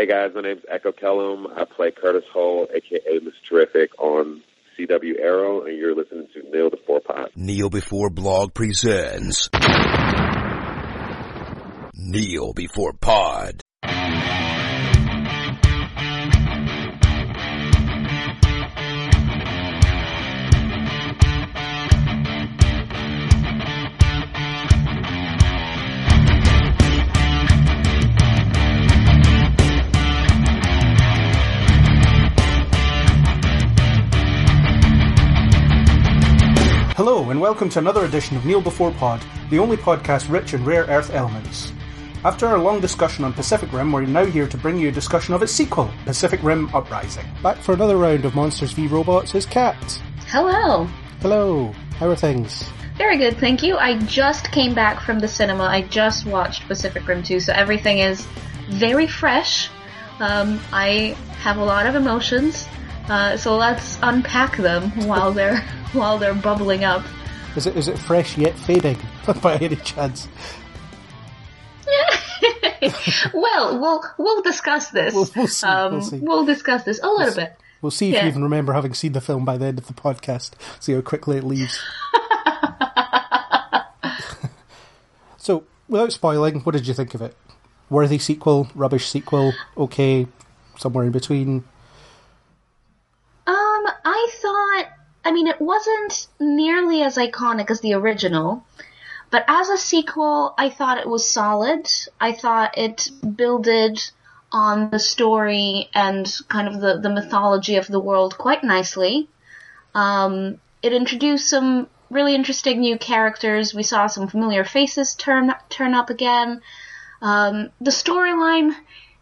Hey guys, my name's Echo Kellum. I play Curtis Holt, aka Mr. Terrific, on CW Arrow, and you're listening to Kneel Before Pod. Kneel Before Blog presents Kneel Before Pod. Welcome to another edition of Kneel Before Pod, the only podcast rich in rare earth elements. After our long discussion on Pacific Rim, we're now here to bring you a discussion of its sequel, Pacific Rim Uprising. Back for another round of Monsters v Robots is Kat. Hello. Hello, how are things? Very good, thank you. I just came back from the cinema. I just watched Pacific Rim 2, so everything is very fresh. Um, I have a lot of emotions, uh, so let's unpack them while they're while they're bubbling up. Is it is it fresh yet fading by any chance? well, we'll we'll discuss this. We'll- we'll see, Um, we'll see. we'll discuss this a little bit. We'll see if Yeah. you even remember having seen the film by the end of the podcast. See how quickly it leaves. so, without spoiling, what did you think of it? Worthy sequel, rubbish sequel, okay, somewhere in between. Um, I thought, I mean, it wasn't nearly as iconic as the original, but as a sequel, I thought it was solid. I thought it builded on the story and kind of the, the mythology of the world quite nicely. Um, it introduced some really interesting new characters. We saw some familiar faces turn turn up again. Um, the storyline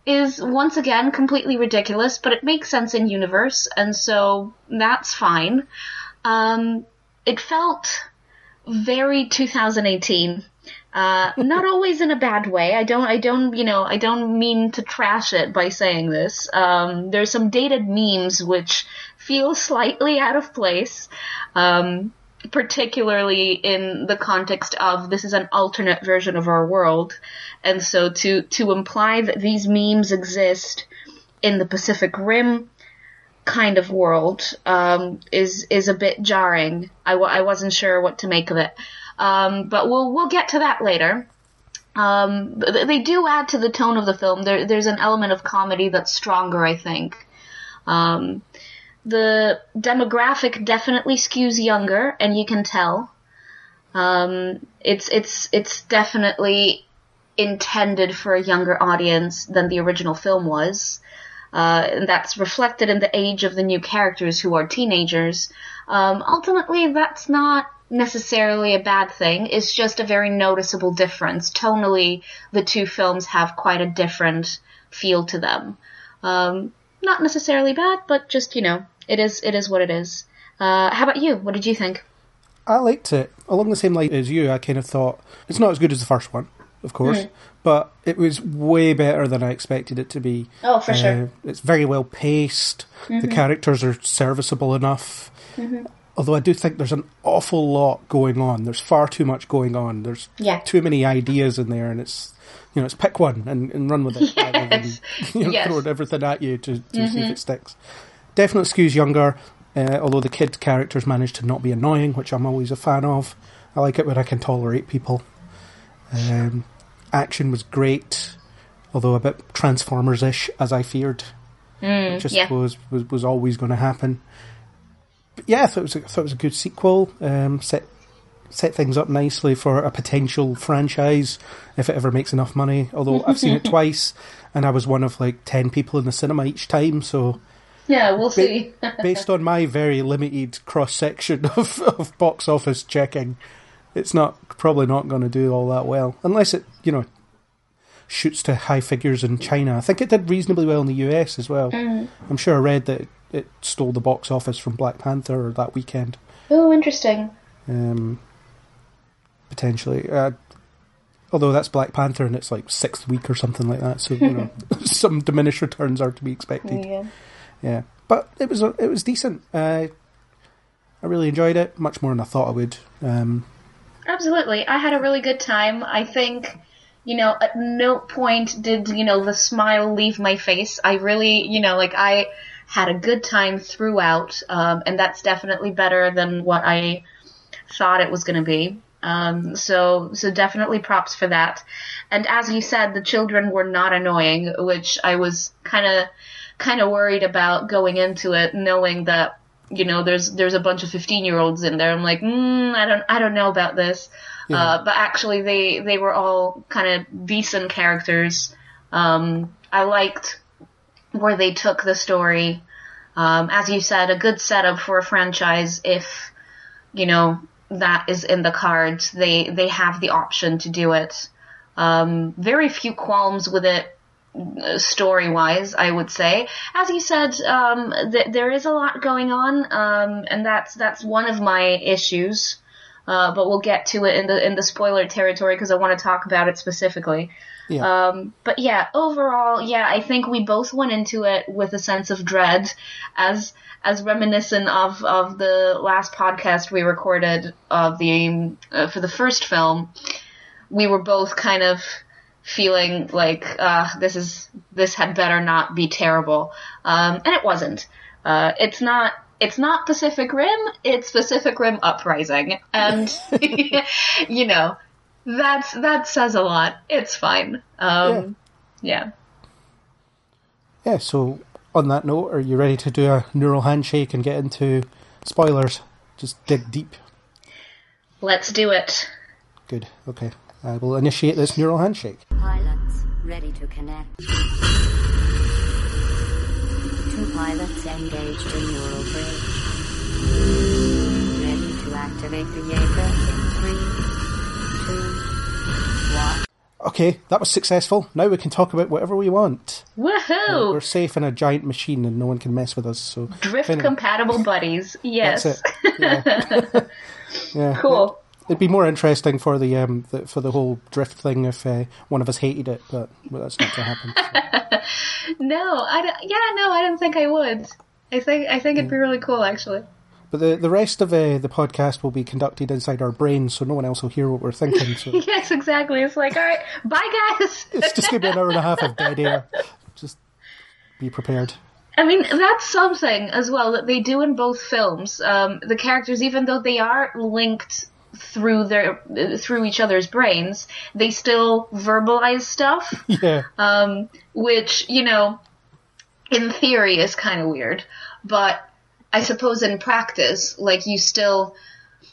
is once again completely ridiculous, but it makes sense in universe, and so that's fine. Um, it felt very 2018. Uh, not always in a bad way. I don't, I don't, you know, I don't mean to trash it by saying this. Um, there's some dated memes which feel slightly out of place. Um, particularly in the context of this is an alternate version of our world, and so to to imply that these memes exist in the Pacific Rim kind of world um, is is a bit jarring. I, w- I wasn't sure what to make of it, um, but we'll we'll get to that later. Um, th- they do add to the tone of the film. There, there's an element of comedy that's stronger, I think. Um, the demographic definitely skews younger, and you can tell. Um, it's it's it's definitely intended for a younger audience than the original film was, uh, and that's reflected in the age of the new characters who are teenagers. Um, ultimately, that's not necessarily a bad thing. It's just a very noticeable difference. Tonally, the two films have quite a different feel to them. Um, not necessarily bad, but just you know, it is it is what it is. Uh, how about you? What did you think? I liked it. Along the same line as you, I kind of thought it's not as good as the first one, of course, but it was way better than I expected it to be. Oh, for sure. Uh, it's very well paced. The characters are serviceable enough. Although I do think there's an awful lot going on. There's far too much going on. There's Yeah. too many ideas in there, and it's you know it's pick one and, and run with it rather than Yes. you know, Yes. throwing everything at you to, to see if it sticks. Definitely skews younger, uh, although the kid characters manage to not be annoying, which I'm always a fan of. I like it when I can tolerate people. Um, action was great, although a bit Transformers ish, as I feared. which I yeah. suppose was, was always going to happen. But yeah, I thought it was a, I thought it was a good sequel. Um, set set things up nicely for a potential franchise if it ever makes enough money. Although I've seen it twice, and I was one of like ten people in the cinema each time, so Yeah, we'll see. based on my very limited cross section of, of box office checking, it's not probably not going to do all that well unless it you know shoots to high figures in China. I think it did reasonably well in the US as well. I'm sure I read that it, it stole the box office from Black Panther that weekend. oh, interesting. Um, potentially. Uh, although that's Black Panther and it's like sixth week or something like that, so you know some diminished returns are to be expected. Yeah. Yeah, but it was it was decent. Uh, I really enjoyed it, much more than I thought I would. Um, Absolutely. I had a really good time. I think, you know, at no point did, you know, the smile leave my face. I really, you know, like I had a good time throughout, um, and that's definitely better than what I thought it was going to be. Um, so, so definitely props for that. And as you said, the children were not annoying, which I was kind of, kind of worried about going into it, knowing that, you know, there's, there's a bunch of 15 year olds in there. I'm like, mm, I don't, I don't know about this. Yeah. Uh, but actually they, they were all kind of decent characters. Um, I liked where they took the story. Um, as you said, a good setup for a franchise if, you know, that is in the cards. They they have the option to do it. Um, very few qualms with it story wise, I would say. As you said, um, th- there is a lot going on, um, and that's that's one of my issues. Uh, but we'll get to it in the in the spoiler territory because I want to talk about it specifically. Yeah. Um, but yeah, overall, yeah, I think we both went into it with a sense of dread, as as reminiscent of of the last podcast we recorded of the uh, for the first film. We were both kind of feeling like uh, this is this had better not be terrible, um, and it wasn't. Uh, it's not. It's not Pacific Rim. It's Pacific Rim Uprising, and you know that's that says a lot. It's fine. Um, yeah. Yeah, so on that note, are you ready to do a neural handshake and get into spoilers? Just dig deep. Let's do it. Good, okay. I will initiate this neural handshake. Pilots ready to connect. Two pilots engaged in neural bridge. Ready to activate the Jaeger in three, two, one. Okay, that was successful. Now we can talk about whatever we want. Woohoo! We're safe in a giant machine and no one can mess with us. So Drift anyway, compatible buddies. Yes. That's it. Yeah. yeah. Cool. It'd be more interesting for the um the, for the whole drift thing if uh, one of us hated it, but well, that's not going to happen. so. No, I don't, yeah, no, I don't think I would. I think I think it'd be really cool actually. But the the rest of uh, the podcast will be conducted inside our brains, so no one else will hear what we're thinking. So Yes, exactly. It's like, all right, bye guys. it's just gonna be an hour and a half of dead air. Just be prepared. I mean, that's something as well that they do in both films. Um, the characters, even though they are linked through their through each other's brains, they still verbalize stuff. Yeah. um, which you know, in theory, is kind of weird, but I suppose in practice, like you still,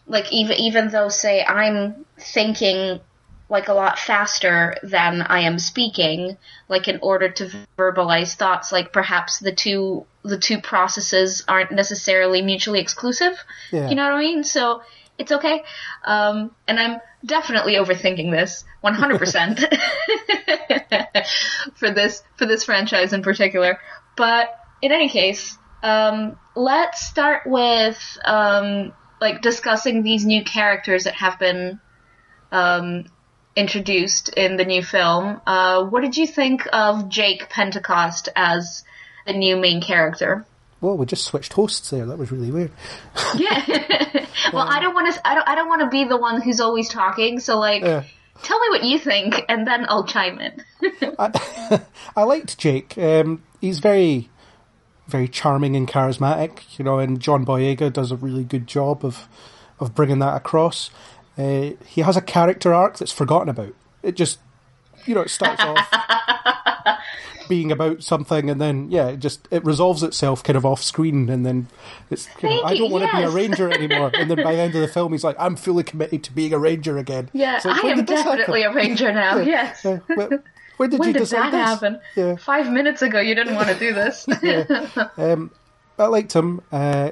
like even even though say I'm thinking like a lot faster than I am speaking, like in order to verbalize thoughts, like perhaps the two the two processes aren't necessarily mutually exclusive. Yeah. You know what I mean? So it's okay. Um, and I'm definitely overthinking this 100% for this for this franchise in particular. But in any case, um, let's start with um, like discussing these new characters that have been um, introduced in the new film. Uh, what did you think of Jake Pentecost as the new main character? Well, we just switched hosts there. That was really weird. Yeah. well, I don't want to. I don't. I don't want to be the one who's always talking. So, like, Yeah. tell me what you think, and then I'll chime in. I, I liked Jake. Um, he's very, very charming and charismatic, you know, and John Boyega does a really good job of, of bringing that across. Uh, he has a character arc that's forgotten about. It just, you know, it starts off being about something, and then yeah, it just it resolves itself kind of off screen, and then it's kind of, I don't want to be a ranger anymore. And then by the end of the film, he's like, I'm fully committed to being a ranger again. Yeah, it's I am definitely a ranger now. Yes. Yeah, when, when did When you did decide that this? happen? Yeah. Five minutes ago, you didn't want to do this. Um, I liked him. Uh,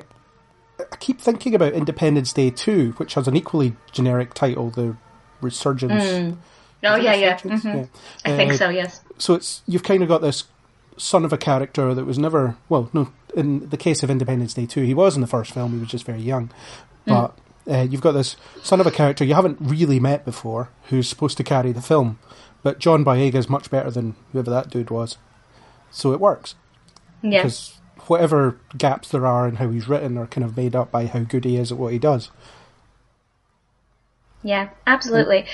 I keep thinking about Independence Day 2, which has an equally generic title, The Resurgence. oh Is it yeah, yeah. Resurgence? hmm Yeah. I think Uh, so. Yes. So it's you've kind of got this son of a character that was never well, no. In the case of Independence Day 2, he was in the first film. He was just very young, but uh, you've got this son of a character you haven't really met before who's supposed to carry the film. But John Boyega is much better than whoever that dude was, so it works. Yeah. because whatever gaps there are in how he's written are kind of made up by how good he is at what he does. Yeah. Absolutely.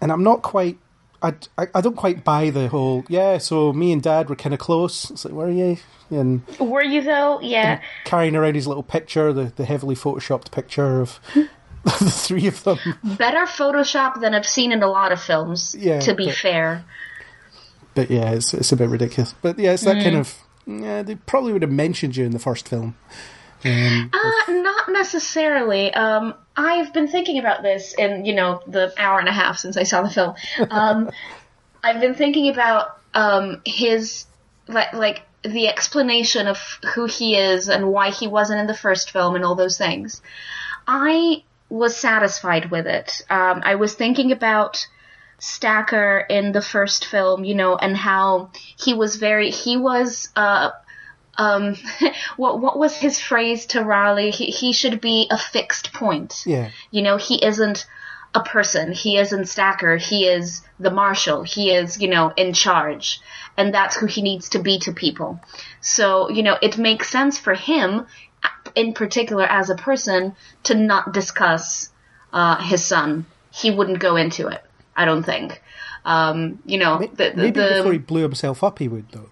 and I'm not quite. I, I, I don't quite buy the whole yeah. So me and Dad were kind of close. It's like where are you? And Were you though? Yeah. carrying around his little picture, the, the heavily photoshopped picture of the three of them. Better Photoshop than I've seen in a lot of films. Yeah, To be but- fair. But yeah, it's it's a bit ridiculous. But yeah, it's that Mm. kind of. Yeah, they probably would have mentioned you in the first film. Um, Uh, not necessarily. Um, I've been thinking about this in, you know, the hour and a half since I saw the film. Um, I've been thinking about um, his, like, like, the explanation of who he is and why he wasn't in the first film and all those things. I was satisfied with it. Um, I was thinking about Stacker in the first film, you know, and how he was very, he was, uh, um, what what was his phrase to Raleigh? He he should be a fixed point. yeah, You know, he isn't a person. He isn't Stacker. He is the marshal. He is, you know, in charge. And that's who he needs to be to people. So, you know, it makes sense for him, in particular as a person, to not discuss uh, his son. He wouldn't go into it, I don't think. Um, you know, the, the, maybe the- before he blew himself up, he would though.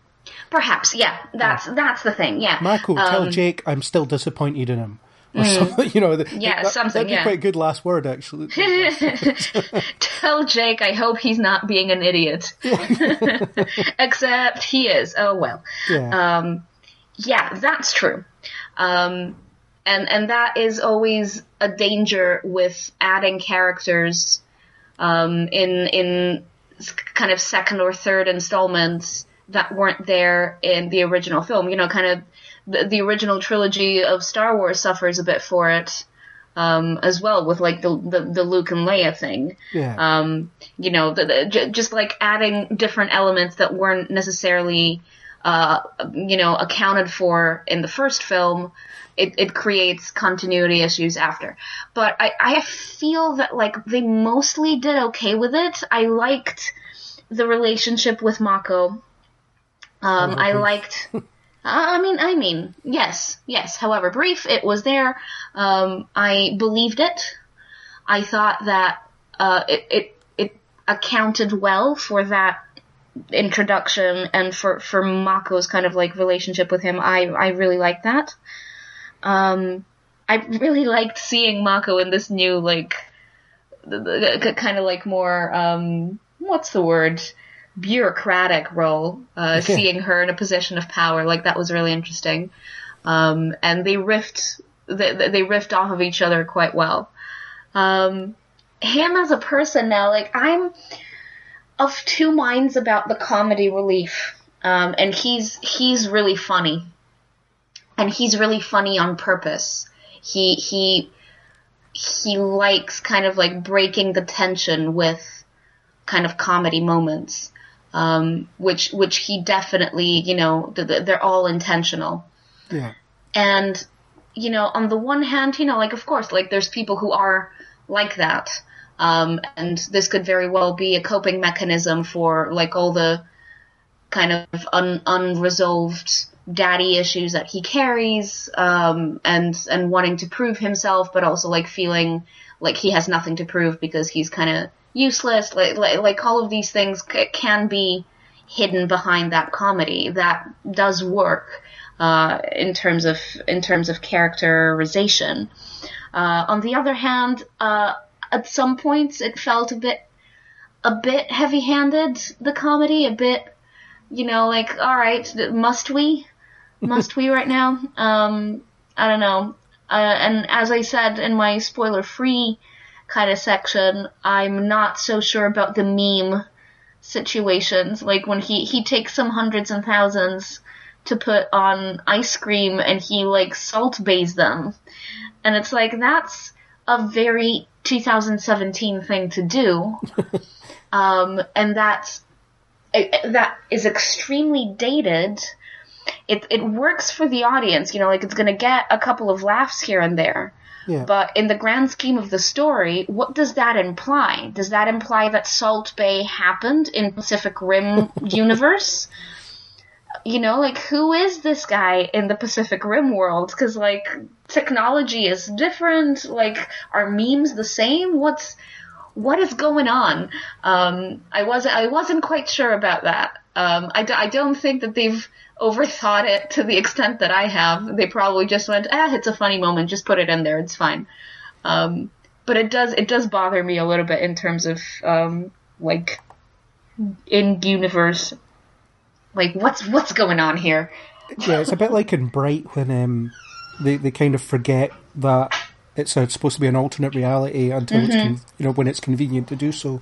Perhaps, yeah, that's that's the thing, yeah. Marco, tell Um, Jake I'm still disappointed in him. Or something, you know. Yeah, that, something, That'd be yeah. quite a good last word, actually. Tell Jake I hope he's not being an idiot. Except he is. Oh well. yeah, Um, yeah, that's true. Um, and and that is always a danger with adding characters um, in in kind of second or third installments that weren't there in the original film. You know, kind of the, the original trilogy of Star Wars suffers a bit for it um, as well, with like the, the the Luke and Leia thing yeah. um, you know, the, the, j- just like adding different elements that weren't necessarily, uh, you know, accounted for in the first film, it, it creates continuity issues after. But I, I feel that like they mostly did okay with it. I liked the relationship with Mako. Um, I liked. I mean, I mean, yes, yes. However brief, it was there. Um, I believed it. I thought that uh, it, it it accounted well for that introduction and for for Mako's kind of like relationship with him. I I really liked that. Um, I really liked seeing Mako in this new like kind of like more um what's the word bureaucratic role. Uh, Okay. Seeing her in a position of power like that was really interesting. Um, and they riffed they, they riffed off of each other quite well. Um, him as a person now, like I'm of two minds about the comedy relief. Um, and he's he's really funny, and he's really funny on purpose. He he he likes kind of like breaking the tension with kind of comedy moments, um, which which he definitely you know th- th- they're all intentional. yeah. And, you know, on the one hand, you know, like, of course, like, there's people who are like that. Um, and this could very well be a coping mechanism for, like, all the kind of un- unresolved daddy issues that he carries, um, and, and wanting to prove himself, but also, like, feeling like he has nothing to prove because he's kind of useless. Like, like, like, all of these things c- can be hidden behind that comedy. That does work uh, in terms of in terms of characterization. Uh, on the other hand, uh, at some points it felt a bit a bit heavy-handed. The comedy, a bit, you know, like all right, must we, must we right now? Um, I don't know. Uh, and as I said in my spoiler-free kind of section, I'm not so sure about the meme situations. Like when he he takes some hundreds and thousands to put on ice cream and he like salt bays them. And it's like that's a very 2017 thing to do. um, and that's that is extremely dated. It it works for the audience, you know, like it's going to get a couple of laughs here and there. Yeah. But in the grand scheme of the story, what does that imply? Does that imply that Salt Bae happened in Pacific Rim universe? You know, like who is this guy in the Pacific Rim world? Because like technology is different. Like are memes the same? What's what is going on? Um, I wasn't I wasn't quite sure about that. Um, I, d- I don't think that they've overthought it to the extent that I have. They probably just went, ah, it's a funny moment, just put it in there, it's fine. Um, but it does it does bother me a little bit in terms of um, like in universe, like what's what's going on here? Yeah, it's a bit like in Bright when um, they they kind of forget that it's uh supposed to be an alternate reality until it's con- you know when it's convenient to do so.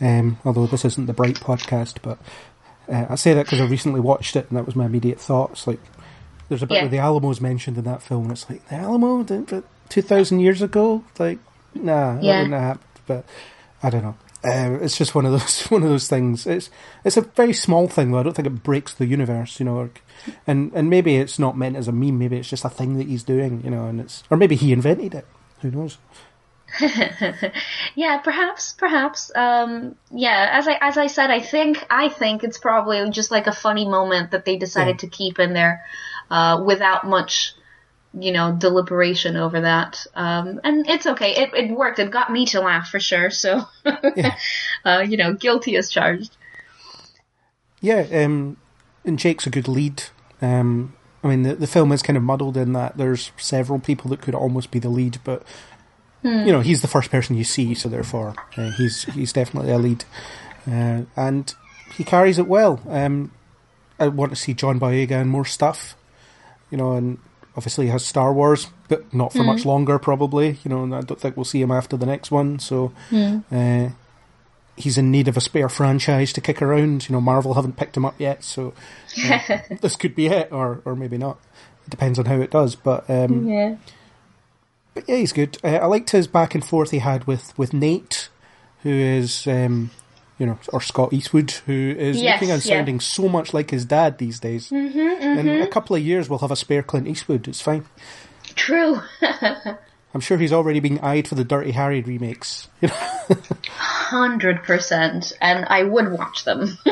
Um, although this isn't the Bright podcast, but uh, I say that because I recently watched it and that was my immediate thoughts. Like, there's a bit Yeah. where the Alamo's mentioned in that film. And it's like the Alamo, two thousand years ago. Like, nah, that Yeah. wouldn't have happened. But I don't know. Uh, it's just one of those one of those things. It's it's a very small thing though. I don't think it breaks the universe, you know. Or, and and maybe it's not meant as a meme. Maybe it's just a thing that he's doing, you know. And it's or maybe he invented it. Who knows? Yeah, perhaps, perhaps. Um, yeah, as I as I said, I think I think it's probably just like a funny moment that they decided Yeah. to keep in there uh, without much, you know, deliberation over that. Um, and it's okay. It it worked. It got me to laugh for sure. So, uh, you know, guilty as charged. Yeah, um, and Jake's a good lead. Um, I mean, the, the film is kind of muddled in that there's several people that could almost be the lead, but you know, he's the first person you see, so therefore uh, he's he's definitely a lead, uh, and he carries it well. Um, I want to see John Boyega and more stuff, you know, and obviously he has Star Wars, but not for much longer, probably. You know, and I don't think we'll see him after the next one. So. Uh, he's in need of a spare franchise to kick around. You know, Marvel haven't picked him up yet, so uh, this could be it, or or maybe not. It depends on how it does. But um, Yeah. but yeah, he's good. Uh, I liked his back and forth he had with with Nate, who is um, you know, or Scott Eastwood, who is Yes, looking and yeah. sounding so much like his dad these days. Mm-hmm, In a couple of years, we'll have a spare Clint Eastwood. It's fine. True. I'm sure he's already being eyed for the Dirty Harry remakes. Hundred percent. And I would watch them.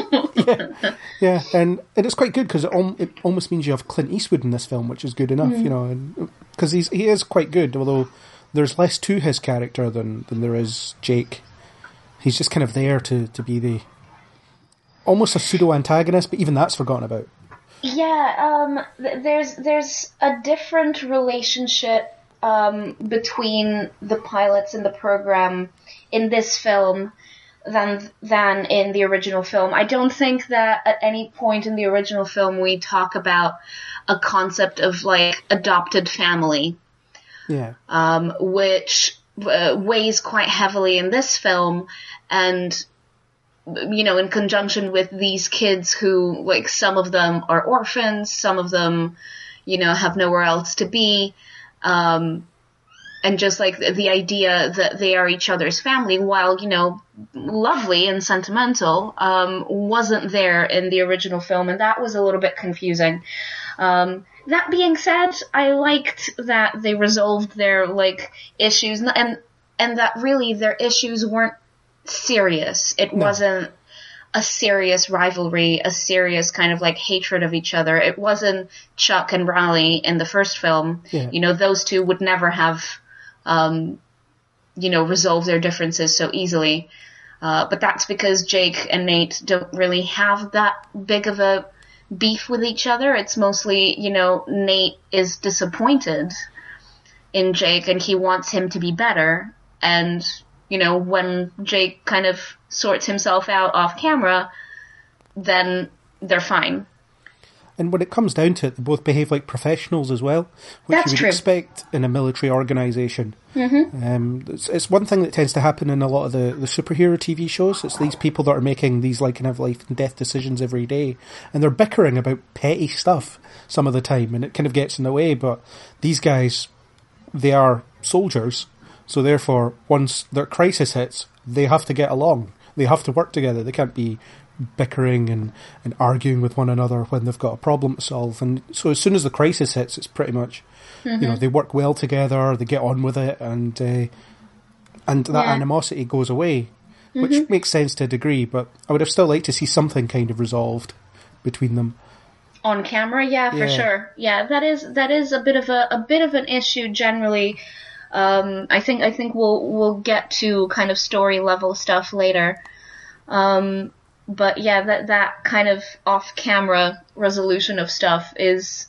Yeah, and, and it's quite good because it, al- it almost means you have Clint Eastwood in this film, which is good enough, you know, because he's he is quite good, although there's less to his character than, than there is Jake. He's just kind of there to, to be the almost a pseudo antagonist, but even that's forgotten about. Yeah, um, th- there's there's a different relationship um, between the pilots in the program in this film than than in the original film. I don't think that at any point in the original film we talk about a concept of like adopted family. Yeah, um, which uh, weighs quite heavily in this film, and you know, in conjunction with these kids who, like, some of them are orphans, some of them, you know, have nowhere else to be, um, and just like the, idea that they are each other's family, while you know, lovely and sentimental, um, wasn't there in the original film, and that was a little bit confusing. Um, that being said, I liked that they resolved their like issues, and and that really their issues weren't serious. It wasn't a serious rivalry, a serious kind of like hatred of each other. It wasn't Chuck and Raleigh in the first film. Yeah. You know, those two would never have, um, you know, resolved their differences so easily. Uh, but that's because Jake and Nate don't really have that big of a beef with each other. It's mostly, you know, Nate is disappointed in Jake and he wants him to be better. And, you know, when Jake kind of sorts himself out off camera, then they're fine. and when it comes down to it, they both behave like professionals as well, which That's you would true. expect in a military organization. Mm-hmm. Um, it's, it's one thing that tends to happen in a lot of the, the superhero TV shows. It's these people that are making these like kind of life and death decisions every day, and they're bickering about petty stuff some of the time, and it kind of gets in the way. But these guys, they are soldiers, so therefore, once their crisis hits, they have to get along. They have to work together. They can't be bickering and, and arguing with one another when they've got a problem to solve. And so as soon as the crisis hits, it's pretty much, you know, they work well together, they get on with it, and uh, and that Yeah. animosity goes away, which makes sense to a degree. But I would have still liked to see something kind of resolved between them. on camera yeah for Yeah. sure yeah that is that is a bit of a, a bit of an issue generally Um, I think I think we'll we'll get to kind of story level stuff later. Um, but yeah, that that kind of off camera resolution of stuff is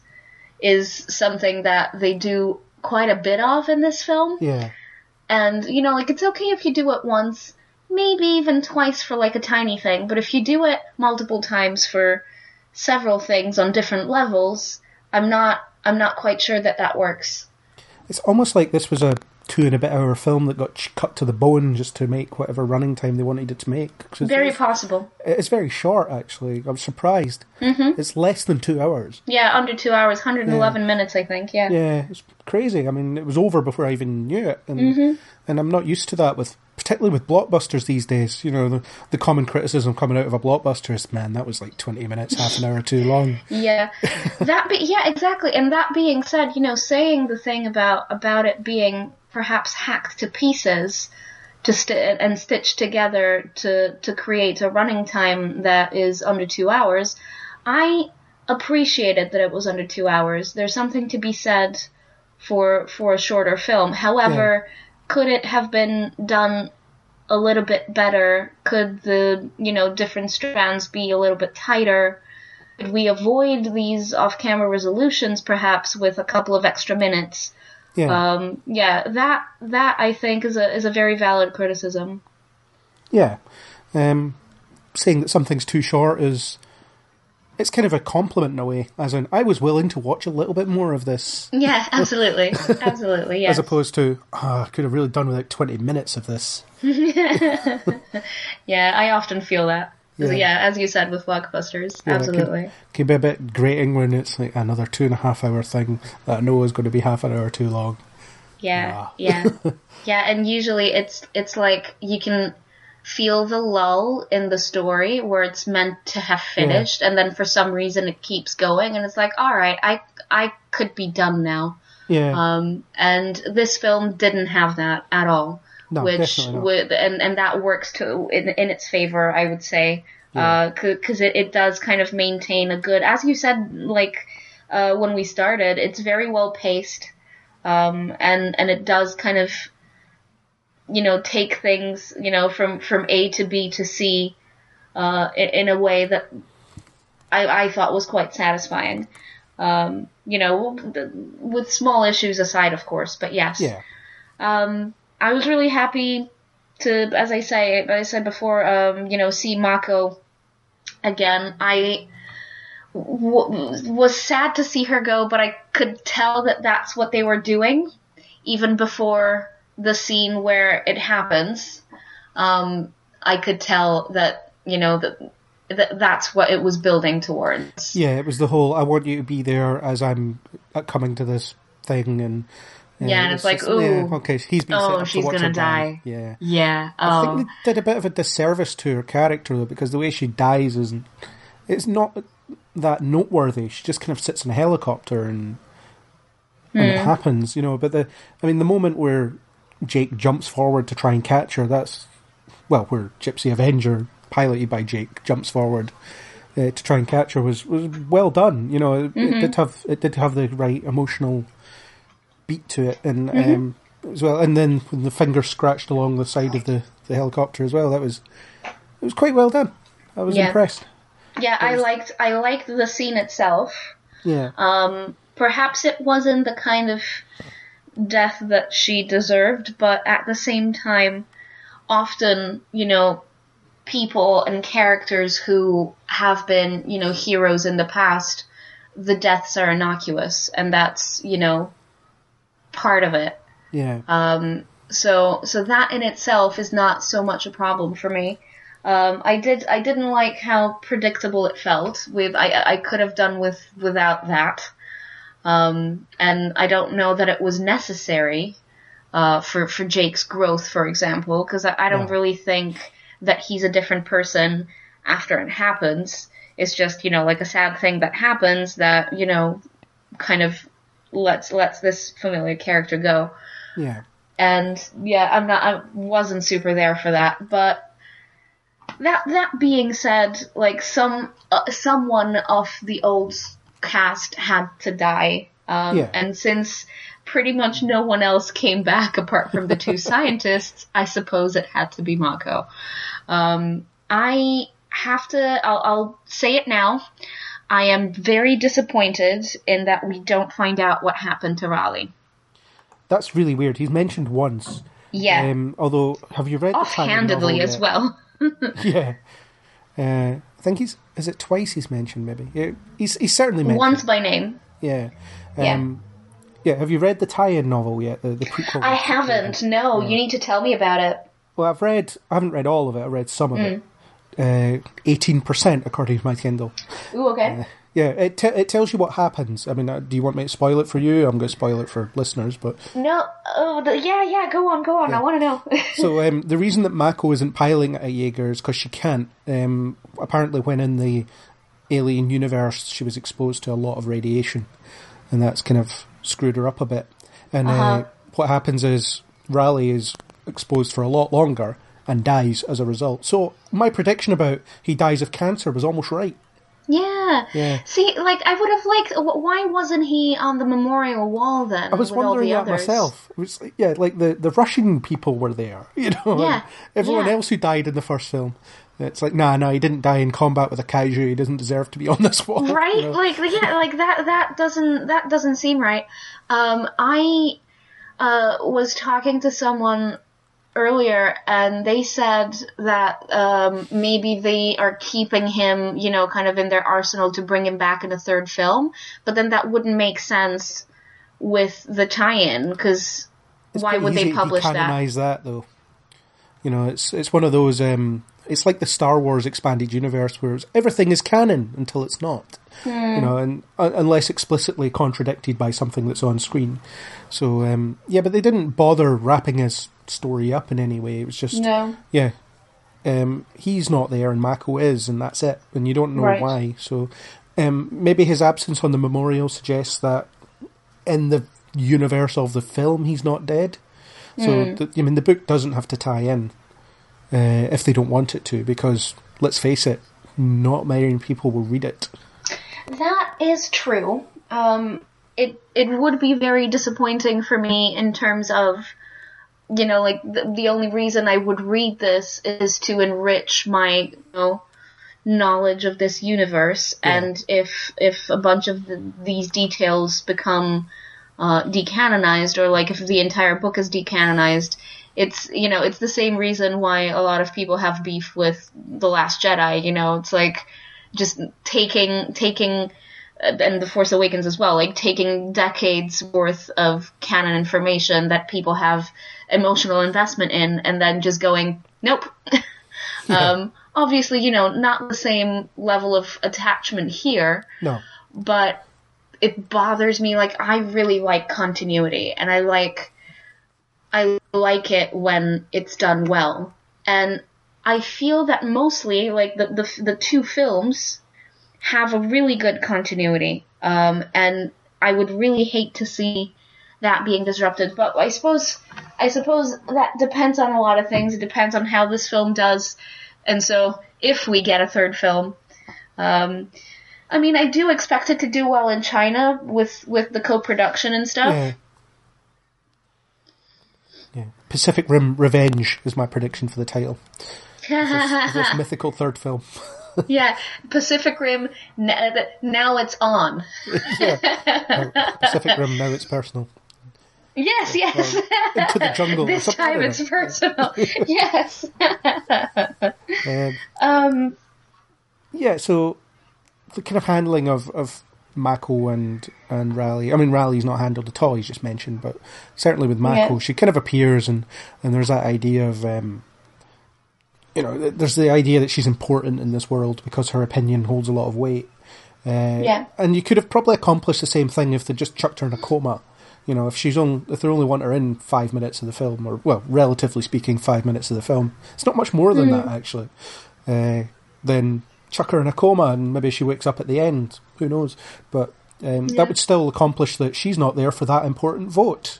is something that they do quite a bit of in this film. Yeah. And, you know, like, it's okay if you do it once, maybe even twice for, like, a tiny thing, but if you do it multiple times for several things on different levels, I'm not, I'm not quite sure that that works. It's almost like this was a two and a bit hour film that got ch- cut to the bone just to make whatever running time they wanted it to make. Very it's, possible. it's very short, actually. I'm surprised. Mm-hmm. It's less than two hours. Yeah, under two hours, 111 minutes, I think, yeah. Yeah, it's crazy. I mean, it was over before I even knew it, and Mm-hmm. and I'm not used to that with particularly with blockbusters these days. You know, the the common criticism coming out of a blockbuster is, man, that was like 20 minutes, half an hour too long. Yeah, that be yeah exactly. And that being said, you know, saying the thing about about it being perhaps hacked to pieces to st- and stitched together to to create a running time that is under two hours, I appreciated that it was under two hours. There's something to be said for for a shorter film. However, could it have been done a little bit better? Could the you know different strands be a little bit tighter? Could we avoid these off-camera resolutions perhaps with a couple of extra minutes? Yeah, Um, yeah, that that I think is a is a very valid criticism. yeah. Um, saying that something's too short is. It's kind of a compliment in a way, as in I was willing to watch a little bit more of this, Yeah, absolutely, absolutely. Yes. as opposed to oh, I could have really done without twenty minutes of this. yeah, I often feel that. Yeah. Yeah. as you said with blockbusters, Yeah, absolutely. Can, can be a bit grating when it's like another two and a half hour thing that I know is going to be half an hour too long. Yeah, yeah, yeah. And usually it's it's like you can feel the lull in the story where it's meant to have finished, and then for some reason it keeps going, and it's like, all right, I I could be done now. Yeah, Um, and this film didn't have that at all, No, which would and and that works to in in its favor, I would say, uh, because it it does kind of maintain a good, as you said, like uh, when we started, it's very well paced, um, and and it does kind of, you know, take things, you know, from from A to B to C, uh, in, in a way that I I thought was quite satisfying. Um, you know, with small issues aside, of course, but yes. yeah, Um, I was really happy to, as I say, as I said before, um, you know, see Mako again. I w- was sad to see her go, but I could tell that that's what they were doing, even before the scene where it happens. Um, I could tell that, you know, that, that that's what it was building towards. yeah. It was the whole I want you to be there as I'm uh, coming to this thing, and uh, Yeah, and it's like, just- ooh. yeah, okay, he's been Oh, she's gonna her die. Yeah, Yeah. I Oh. think they did a bit of a disservice to her character though, because the way she dies isn't. It's not that noteworthy. She just kind of sits in a helicopter and and Hmm. it happens, you know. But the, I mean, the moment where Jake jumps forward to try and catch her, that's well, where Gypsy Avenger, piloted by Jake, jumps forward uh, to try and catch her was was well done. You know, it, it did have it did have the right emotional beat to it, and um, as well. And then when the finger scratched along the side of the, the helicopter as well, that was it was quite well done. I was Yeah. impressed. Yeah, I liked I liked the scene itself. Yeah, Um, perhaps it wasn't the kind of death that she deserved, but at the same time, often, you know, people and characters who have been, you know, heroes in the past, the deaths are innocuous, and that's, you know, part of it. yeah, Um, so so that in itself is not so much a problem for me. Um, I did I didn't like how predictable it felt. With I I could have done with without that. Um, and I don't know that it was necessary uh, for for Jake's growth, for example, because I, I don't No. really think that he's a different person after it happens. It's just you know like a sad thing that happens that you know kind of lets lets this familiar character go yeah, and yeah, I'm not, I wasn't super there for that. But that that being said, like some uh, someone of the old cast had to die Um, Yeah. And since pretty much no one else came back apart from the two scientists, I suppose it had to be Mako. Um, I have to, I'll, I'll say it now. I am very disappointed in that we don't find out what happened to Raleigh. That's really weird. He's mentioned once. Yeah. Um, although, have you read offhandedly as well. Yeah. Uh, I think he's is it twice he's mentioned maybe. Yeah, he's he's certainly mentioned. Once by name. Yeah. Yeah. Um, yeah. Have you read the tie-in novel yet? The the prequel. I haven't. No, you need to tell me about it. Well, I've read. I haven't read all of it. I read some of Mm. it. Eighteen percent, according to my Kindle. Ooh, okay. Yeah, it te- it tells you what happens. I mean, uh, do you want me to spoil it for you? I'm going to spoil it for listeners, but No, oh, the, yeah, yeah, go on, go on. I want to know. So um, the reason that Mako isn't piling at a Jaeger is because she can't. Um, apparently, when in the alien universe, she was exposed to a lot of radiation, and that's kind of screwed her up a bit. And uh Uh-huh. what happens is Raleigh is exposed for a lot longer and dies as a result. So my prediction about he dies of cancer was almost right. Yeah. Yeah. See, like, I would have liked. Why wasn't he on the memorial wall then? I was wondering that others? myself. It was yeah, like the, the Russian people were there, you know. Yeah, everyone yeah. else who died in the first film. It's like, nah, nah, he didn't die in combat with a kaiju. He doesn't deserve to be on this wall. right you know? like yeah like that that doesn't that doesn't seem right um i uh was talking to someone earlier and they said that um maybe they are keeping him you know kind of in their arsenal to bring him back in a third film but then that wouldn't make sense with the tie-in because why would they to publish that that though? You know, it's it's one of those. Um, it's like the Star Wars expanded universe, where it's, everything is canon until it's not. Hmm. You know, and uh, unless explicitly contradicted by something that's on screen. So um, yeah, but they didn't bother wrapping his story up in any way. It was just no yeah. Um, he's not there and Mako is, and that's it. And you don't know Right. why. So um, maybe his absence on the memorial suggests that in the universe of the film, he's not dead. So the, I mean, the book doesn't have to tie in uh, if they don't want it to, because let's face it, not many people will read it. That is true. Um, it it would be very disappointing for me in terms of, you know, like the, the only reason I would read this is to enrich my you know, knowledge of this universe, and if if a bunch of the, these details become uh, decanonized, or like if the entire book is decanonized. It's you know it's the same reason why a lot of people have beef with the Last Jedi. You know it's like just taking taking uh, and the Force Awakens as well, like taking decades worth of canon information that people have emotional investment in, and then just going, nope. um, obviously, you know, not the same level of attachment here, No, but it bothers me. Like, I really like continuity, and I like, I like it when it's done well, and I feel that mostly, like the the, the two films, have a really good continuity, um, and I would really hate to see that being disrupted. But I suppose, I suppose that depends on a lot of things. It depends on how this film does, and so if we get a third film, um, I mean, I do expect it to do well in China with with the co-production and stuff. yeah. Yeah. Pacific Rim Revenge is my prediction for the title. Of this mythical third film. yeah, Pacific Rim. Now it's on. yeah. Pacific Rim, now it's personal. Yes, yes. Into the jungle. this time it's personal. yes. Um, Um. yeah, so the kind of handling of, of Mako and, and Raleigh. I mean, Raleigh's not handled at all, he's just mentioned, but certainly with Mako, Yeah. she kind of appears and, and there's that idea of, um, you know, there's the idea that she's important in this world because her opinion holds a lot of weight. Uh, Yeah. And you could have probably accomplished the same thing if they just chucked her in a coma. You know, if she's on, if they only want her in five minutes of the film, or well, relatively speaking, five minutes of the film, it's not much more than that actually. Uh, then chuck her in a coma and maybe she wakes up at the end. Who knows? But um, Yeah. that would still accomplish that she's not there for that important vote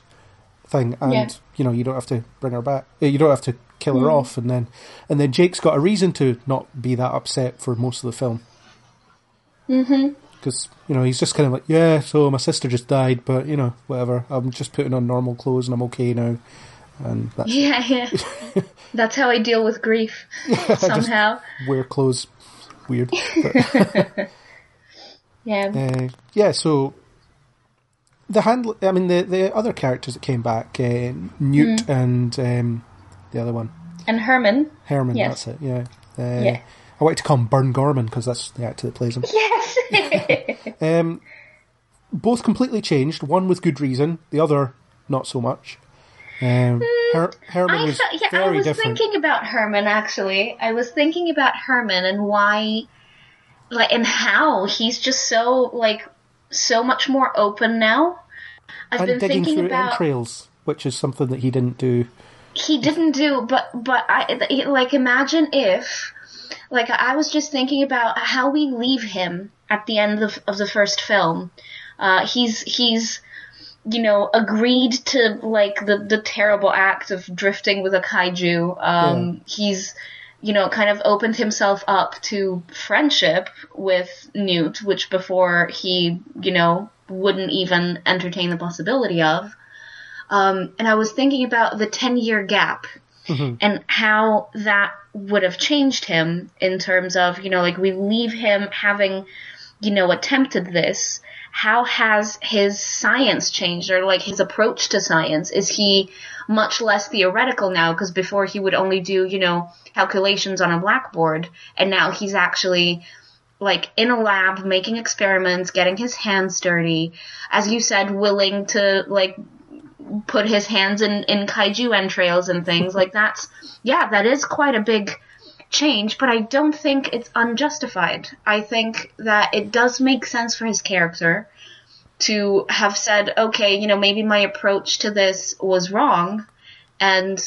thing, and Yeah. you know you don't have to bring her back. You don't have to kill Mm. her off, and then and then Jake's got a reason to not be that upset for most of the film. Mm-hmm. Because you know he's just kind of like, yeah, so my sister just died, but you know, whatever. I'm just putting on normal clothes and I'm okay now. And that's Yeah, yeah. That's how I deal with grief somehow. wear clothes weird. Yeah. uh, yeah, so the handle. I mean, the the other characters that came back, uh, Newt Hmm. and um, the other one, And Hermann. Hermann. Yes. That's it. Yeah. Uh, Yeah. I like to call him Burn Gorman because that's the actor that plays him. Yes. Um, both completely changed. One with good reason, the other not so much. Um, Her- Hermann Hmm. I was thought, yeah, very I was different. thinking about Hermann actually. I was thinking about Hermann and why, like, and how he's just so like so much more open now. I've and been digging thinking through about entrails, which is something that he didn't do. he didn't do, but but I like imagine if, like, I was just thinking about how we leave him at the end of, of the first film. Uh, he's he's you know, agreed to like the the terrible act of drifting with a kaiju. Um, He's you know kind of opened himself up to friendship with Newt, which before he you know wouldn't even entertain the possibility of. Um, and I was thinking about the ten year gap Mm-hmm. and how that would have changed him in terms of you know like we leave him having you know attempted this. How has his science changed or like his approach to science? Is he much less theoretical now? Because before he would only do you know calculations on a blackboard and now he's actually like in a lab making experiments getting his hands dirty as you said willing to like put his hands in, in kaiju entrails and things like that's yeah that is quite a big change but i don't think it's unjustified. I think that it does make sense for his character to have said okay you know maybe my approach to this was wrong and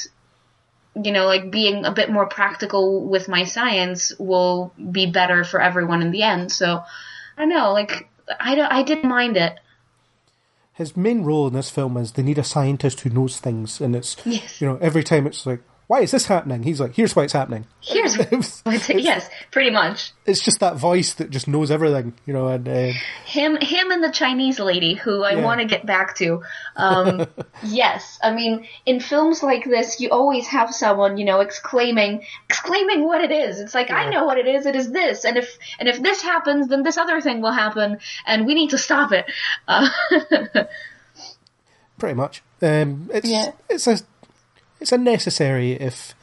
you know like being a bit more practical with my science will be better for everyone in the end. So i don't know like i don't i didn't mind it His main role in this film is they need a scientist who knows things, and it's Yes. you know every time it's like, why is this happening? He's like, here's why it's happening. Here's yes, pretty much It's just that voice that just knows everything, you know, and uh, him. Him and the Chinese lady, who I Yeah. want to get back to. Um, yes, I mean, in films like this, you always have someone, you know, exclaiming, exclaiming what it is. It's like I know what it is. It is this, and if and if this happens, then this other thing will happen, and we need to stop it. Uh, pretty much, um, it's Yeah. it's a it's a necessary if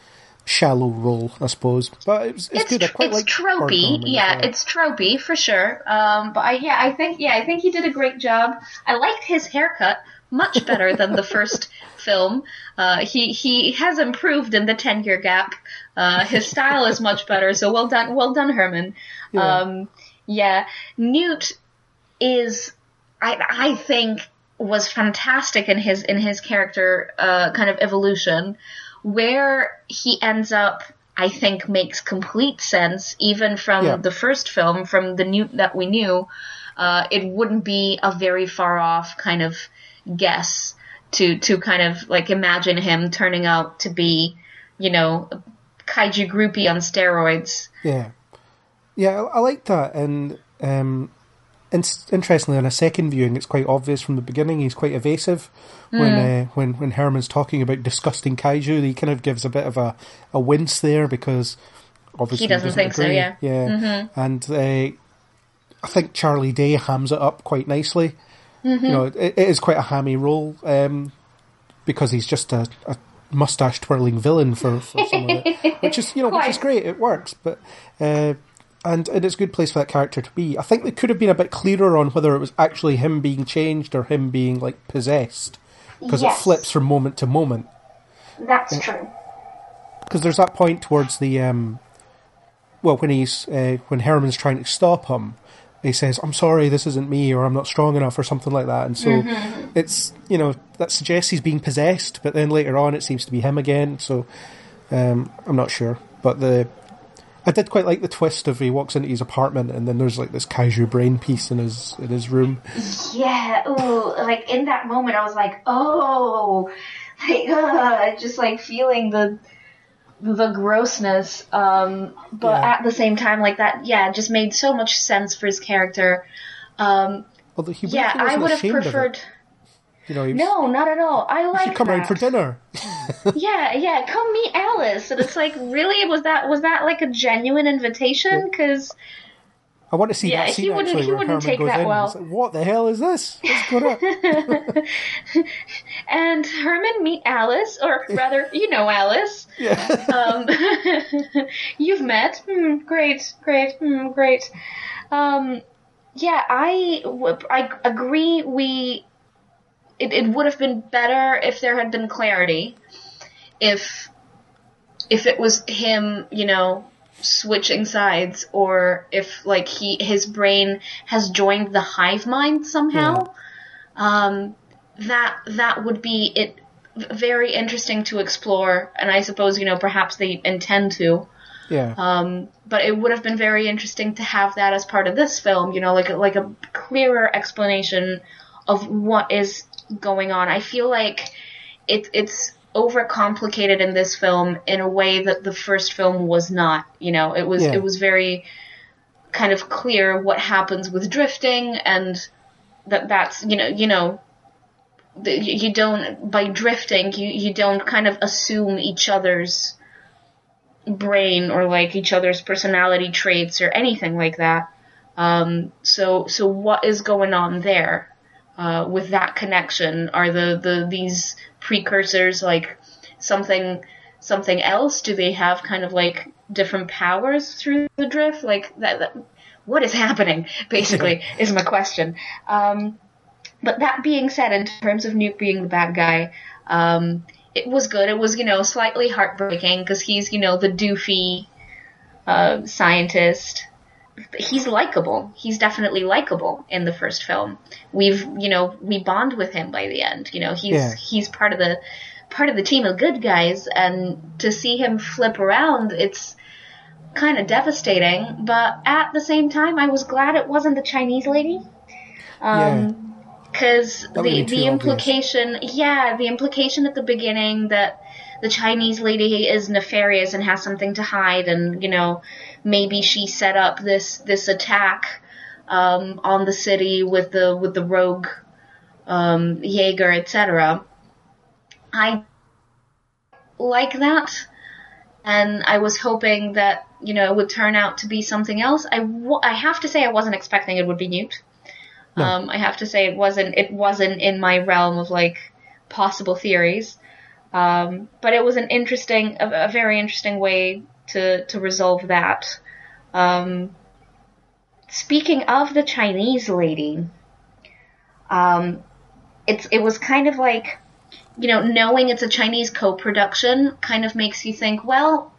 shallow role, I suppose, but it's, it's, it's good. I quite it's like tropey, yeah, it's tropey for sure. Um, but I, yeah, I think yeah, I think he did a great job. I liked his haircut much better than the first film. Uh, he he has improved in the ten year gap. Uh, his style is much better. So well done, well done, Hermann. Yeah. Um, yeah, Newt is I I think was fantastic in his in his character uh, kind of evolution. Where he ends up, I think, makes complete sense. Even from Yeah. the first film, from the new that we knew, uh, it wouldn't be a very far off kind of guess to to kind of like imagine him turning out to be, you know, kaiju groupie on steroids. Yeah, yeah, I, I like that, and um, in, interestingly, on a second viewing, it's quite obvious from the beginning. He's quite evasive when Mm. uh, when when Hermann's talking about disgusting kaiju. He kind of gives a bit of a, a wince there because obviously He doesn't think so, agree. yeah. yeah, and uh, I think Charlie Day hams it up quite nicely. Mm-hmm. You know, it, it is quite a hammy role um, because he's just a, a mustache twirling villain for, for some of it, which is you know which is great. It works, but uh, and and it's a good place for that character to be. I think they could have been a bit clearer on whether it was actually him being changed or him being like possessed because Yes. it flips from moment to moment. That's true. Because there's that point towards the um, well when he's uh, when Hermann's trying to stop him. He says, "I'm sorry, this isn't me, or I'm not strong enough, or something like that." And so Mm-hmm. it's you know that suggests he's being possessed, but then later on it seems to be him again. So um, I'm not sure, but the I did quite like the twist of he walks into his apartment and then there's like this kaiju brain piece in his in his room. Yeah, ooh, like in that moment, I was like, oh, like, uh, just like feeling the the grossness. Um, but Yeah. at the same time, like that, yeah, just made so much sense for his character. Um, Although he yeah, I would have ashamed of it. preferred. You know, No, not at all. I like come that. round for dinner. Yeah, yeah, come meet Alice. And it's like, really, was that was that like a genuine invitation? Because I want to see Yeah, that he scene wouldn't- actually he wouldn't Hermann take goes that in. well. Like, what the hell is this? What's going on? and Hermann meet Alice, or rather, you know Alice. yeah. Um, you've met. Hmm, great, great, hmm, great. Um, yeah, I agree. We it, it would have been better if there had been clarity. If if it was him, you know, switching sides, or if like he his brain has joined the hive mind somehow. Um, that that would be it very interesting to explore, and I suppose you know perhaps they intend to. yeah. Um, but it would have been very interesting to have that as part of this film, you know, like like a clearer explanation of what is going on. I feel like it, it's overcomplicated in this film in a way that the first film was not. You know, it was Yeah. it was very kind of clear what happens with drifting and that that's you know you know you you don't by drifting you you don't kind of assume each other's brain or like each other's personality traits or anything like that. Um, so so what is going on there uh, with that connection? Are the, the these precursors like something something else? Do they have kind of like different powers through the drift? Like that, that what is happening? Basically, is my question. Um, but that being said, in terms of Newt being the bad guy, um, it was good. It was, you know, slightly heartbreaking because he's, you know, the doofy uh, scientist. He's likable. He's definitely likable in the first film. We've, you know, we bond with him by the end. You know, he's Yeah. he's part of the part of the team of good guys, and to see him flip around, it's kind of devastating. But at the same time, I was glad it wasn't the Chinese lady. Um, because the would be too the obvious. implication, yeah, the implication at the beginning that the Chinese lady is nefarious and has something to hide, and you know, maybe she set up this this attack um, on the city with the with the rogue um, Jaeger, etc. I like that, and I was hoping that you know it would turn out to be something else. I, w- I have to say I wasn't expecting it would be Newt. Um, I have to say it wasn't it wasn't in my realm of like possible theories, um, but it was an interesting, a, a very interesting way to to resolve that. Um, speaking of the Chinese lady, um, it's it was kind of like you know knowing it's a Chinese co-production kind of makes you think, well,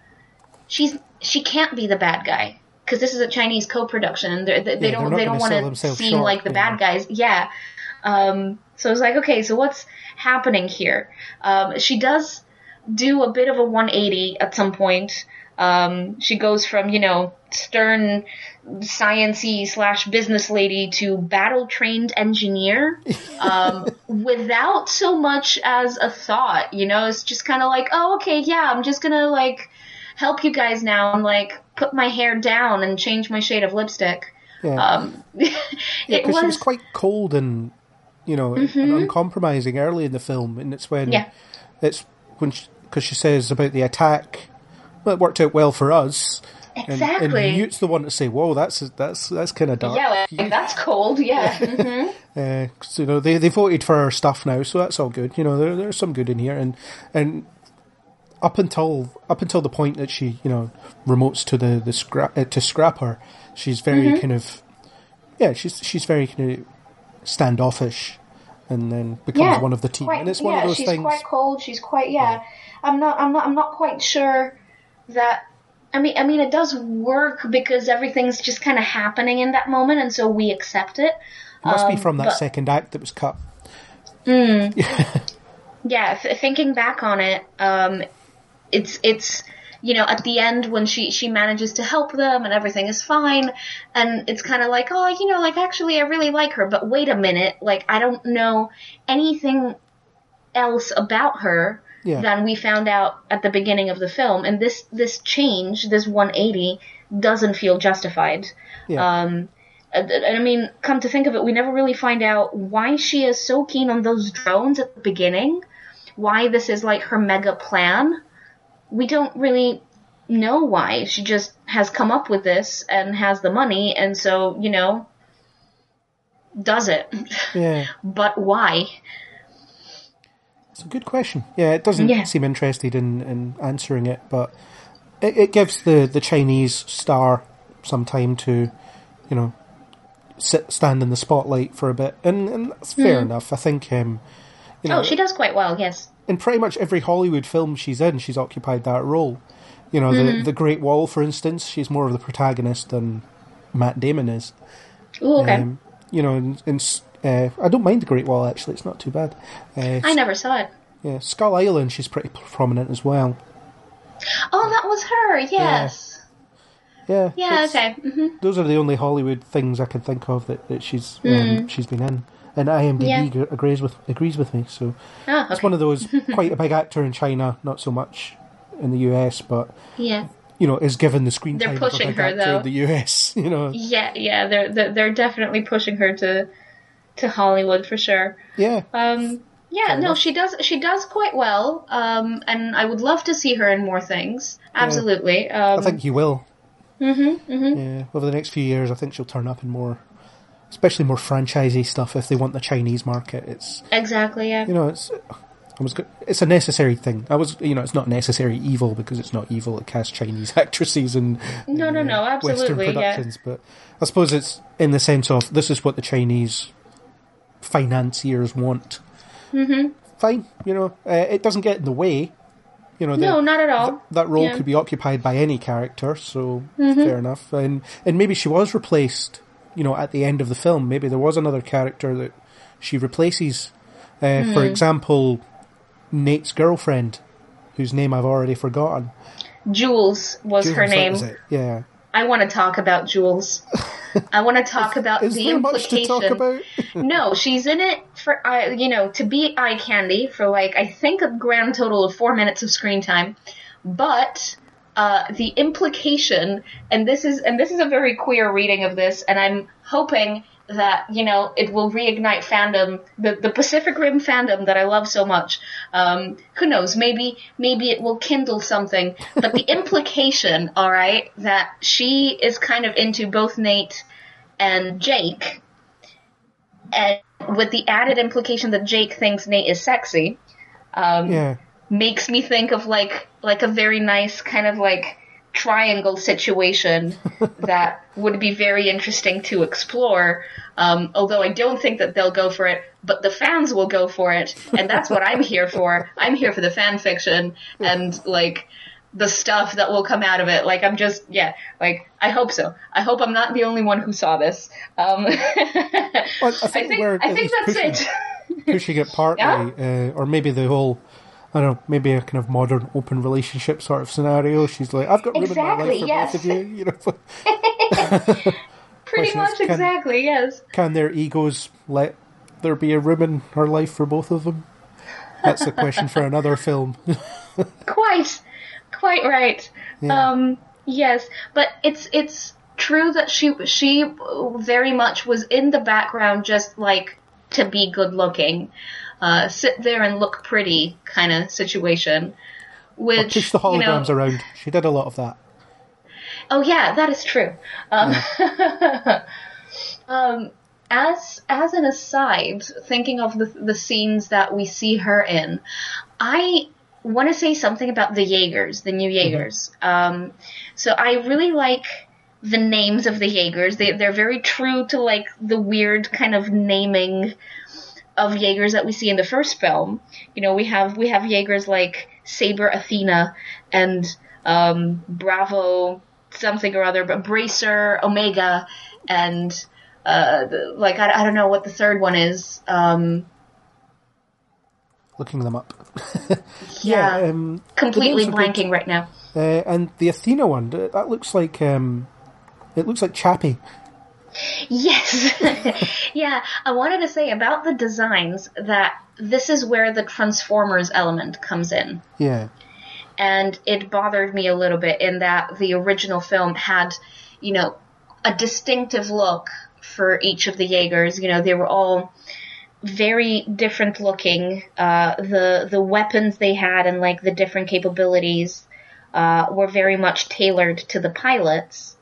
she's she can't be the bad guy because this is a Chinese co-production they're- they, they Yeah, don't they don't want to seem short, like the bad guys. Yeah. Um, so I was like, okay, so what's happening here? Um, she does do a bit of a 180 at some point. Um, she goes from, you know, stern sciency slash business lady to battle trained engineer, um, without so much as a thought, you know, it's just kind of like, oh, okay, yeah, I'm just gonna like help you guys now and like put my hair down and change my shade of lipstick. Yeah. Um, Yeah, it because was, she was quite cold and you know and uncompromising early in the film, and it's when Yeah. it's when because she, says about the attack. It worked out well for us. And, Exactly. and Newt's the one to say, "Whoa, that's that's that's kind of dark." yeah, like, that's cold, yeah. hmm Uh, 'cause, you know, they they voted for our stuff now, so that's all good. You know, there, there's some good in here, and and up until up until the point that she you know remotes to the the scrap uh, to scrap her, she's very Mm-hmm. kind of yeah, she's she's very kind of standoffish, and then becomes one of the team, quite- and it's one yeah, of those she's things. quite cold. She's quite yeah. I'm not. I'm not. I'm not quite sure that. I mean, I mean, it does work because everything's just kind of happening in that moment, and so we accept it. It must be um, from that but- second act that was cut. yeah, th- thinking back on it, um, it's it's you know at the end when she she manages to help them and everything is fine, and it's kind of like oh you know like actually I really like her, but wait a minute, like I don't know anything else about her Yeah. than we found out at the beginning of the film, and this this change, this 180, doesn't feel justified. Yeah. Um, And, and I mean, come to think of it, we never really find out why she is so keen on those drones at the beginning. Why this is like her mega plan. We don't really know why. She just has come up with this and has the money, and so you know, does it. Yeah, but why? It's a good question. Yeah, it doesn't Yeah. seem interested in, in answering it, but it, it gives the, the Chinese star some time to, you know, sit stand in the spotlight for a bit, and, and that's fair enough. I think, um, you know, Hmm. Oh, she does quite well. Yes. in pretty much every Hollywood film she's in, she's occupied that role. You know, Mm-hmm. the the Great Wall, for instance, she's more of the protagonist than Matt Damon is. Ooh, okay. Um, you know, and s- uh, I don't mind the Great Wall actually; it's not too bad. Uh, I never saw it. yeah, Skull Island, she's pretty prominent as well. Oh, that was her. Yes. Yeah, Yeah. it's- okay. hmm Those are the only Hollywood things I can think of that, that she's um, she's been in, and IMDb. Yeah. gr- agrees with agrees with me. So Oh, it's one of those quite a big actor in China, not so much in the US, but Yeah. you know is given the screen They're time pushing of a big her, though. the US. You know, Yeah. Yeah. They're, they're definitely pushing her to to Hollywood for sure. yeah, Um. Yeah. No, she does. She does quite well. Um. And I would love to see her in more things. Absolutely. Um. I think you will. Mm-hmm. Mm-hmm. Yeah, over the next few years, I think she'll turn up in more, especially more franchisey stuff if they want the Chinese market. It's Exactly. Yeah. you know it's. I was, it's a necessary thing. I was, you know, it's not necessary evil because it's not evil to cast Chinese actresses and No, no, no, Western absolutely, yeah. productions. But I suppose it's in the sense of this is what the Chinese financiers want. Mm-hmm. Fine, you know, uh, it doesn't get in the way. You know, the- No, not at all. th- that role Yeah. Mm-hmm. could be occupied by any character, so fair enough. And and maybe she was replaced. You know, at the end of the film, maybe there was another character that she replaces. Uh, Hmm. For example, Nate's girlfriend, whose name I've already forgotten. Jules was her Jules, that name. was it. Yeah. I want to talk about Jules. I want to talk about Is the there much to implication. talk about? no, she's in it for uh, you know to be eye candy for like I think a grand total of four minutes of screen time, but uh, the implication and this is and this is a very queer reading of this, and I'm hoping that you know it will reignite fandom, the the Pacific Rim fandom that I love so much. Um, who knows? Maybe maybe it will kindle something. But the implication, all right, that she is kind of into both Nate and Jake and with the added implication that Jake thinks Nate is sexy, um, Yeah. makes me think of like like a very nice kind of like triangle situation that would be very interesting to explore. Um, although I don't think that they'll go for it, but the fans will go for it, and that's what I'm here for. I'm here for the fan fiction and like the stuff that will come out of it. Like I'm just yeah, like I hope so. I hope I'm not the only one who saw this. Um, Well, I think, I think I think that's pushing, it. pushing it partly, uh, or maybe the whole. I don't know, maybe a kind of modern open relationship sort of scenario. She's like, I've got room in my life for yes. both of you. You know, Pretty is, much can- exactly, yes. can their egos let there be a room in her life for both of them? That's a question for another film. Quite, quite right. Yeah. Um, yes, but it's it's true that she she very much was in the background, just like to be good looking, uh, sit there and look pretty kind of situation. Which Push the you know, holograms around. She did a lot of that. Oh yeah, that is true. Um, um, as as an aside, thinking of the the scenes that we see her in, I want to say something about the Jaegers, the new Jaegers. Um, so I really like the names of the Jaegers. They they're very true to like the weird kind of naming of Jaegers that we see in the first film. You know, we have we have Jaegers like Saber Athena and um, Bravo something or other, but Bracer, Omega, and uh, the, like I, I don't know what the third one is. Um, Looking them up. yeah, um, completely are good. blanking right now. uh, and the Athena one, that looks like um, it looks like Chappie. Yes. yeah, I wanted to say about the designs that this is where the Transformers element comes in. Yeah, and it bothered me a little bit in that the original film had, you know, a distinctive look for each of the Jaegers. You know, they were all very different looking. Uh, the the weapons they had and like the different capabilities uh, were very much tailored to the pilots.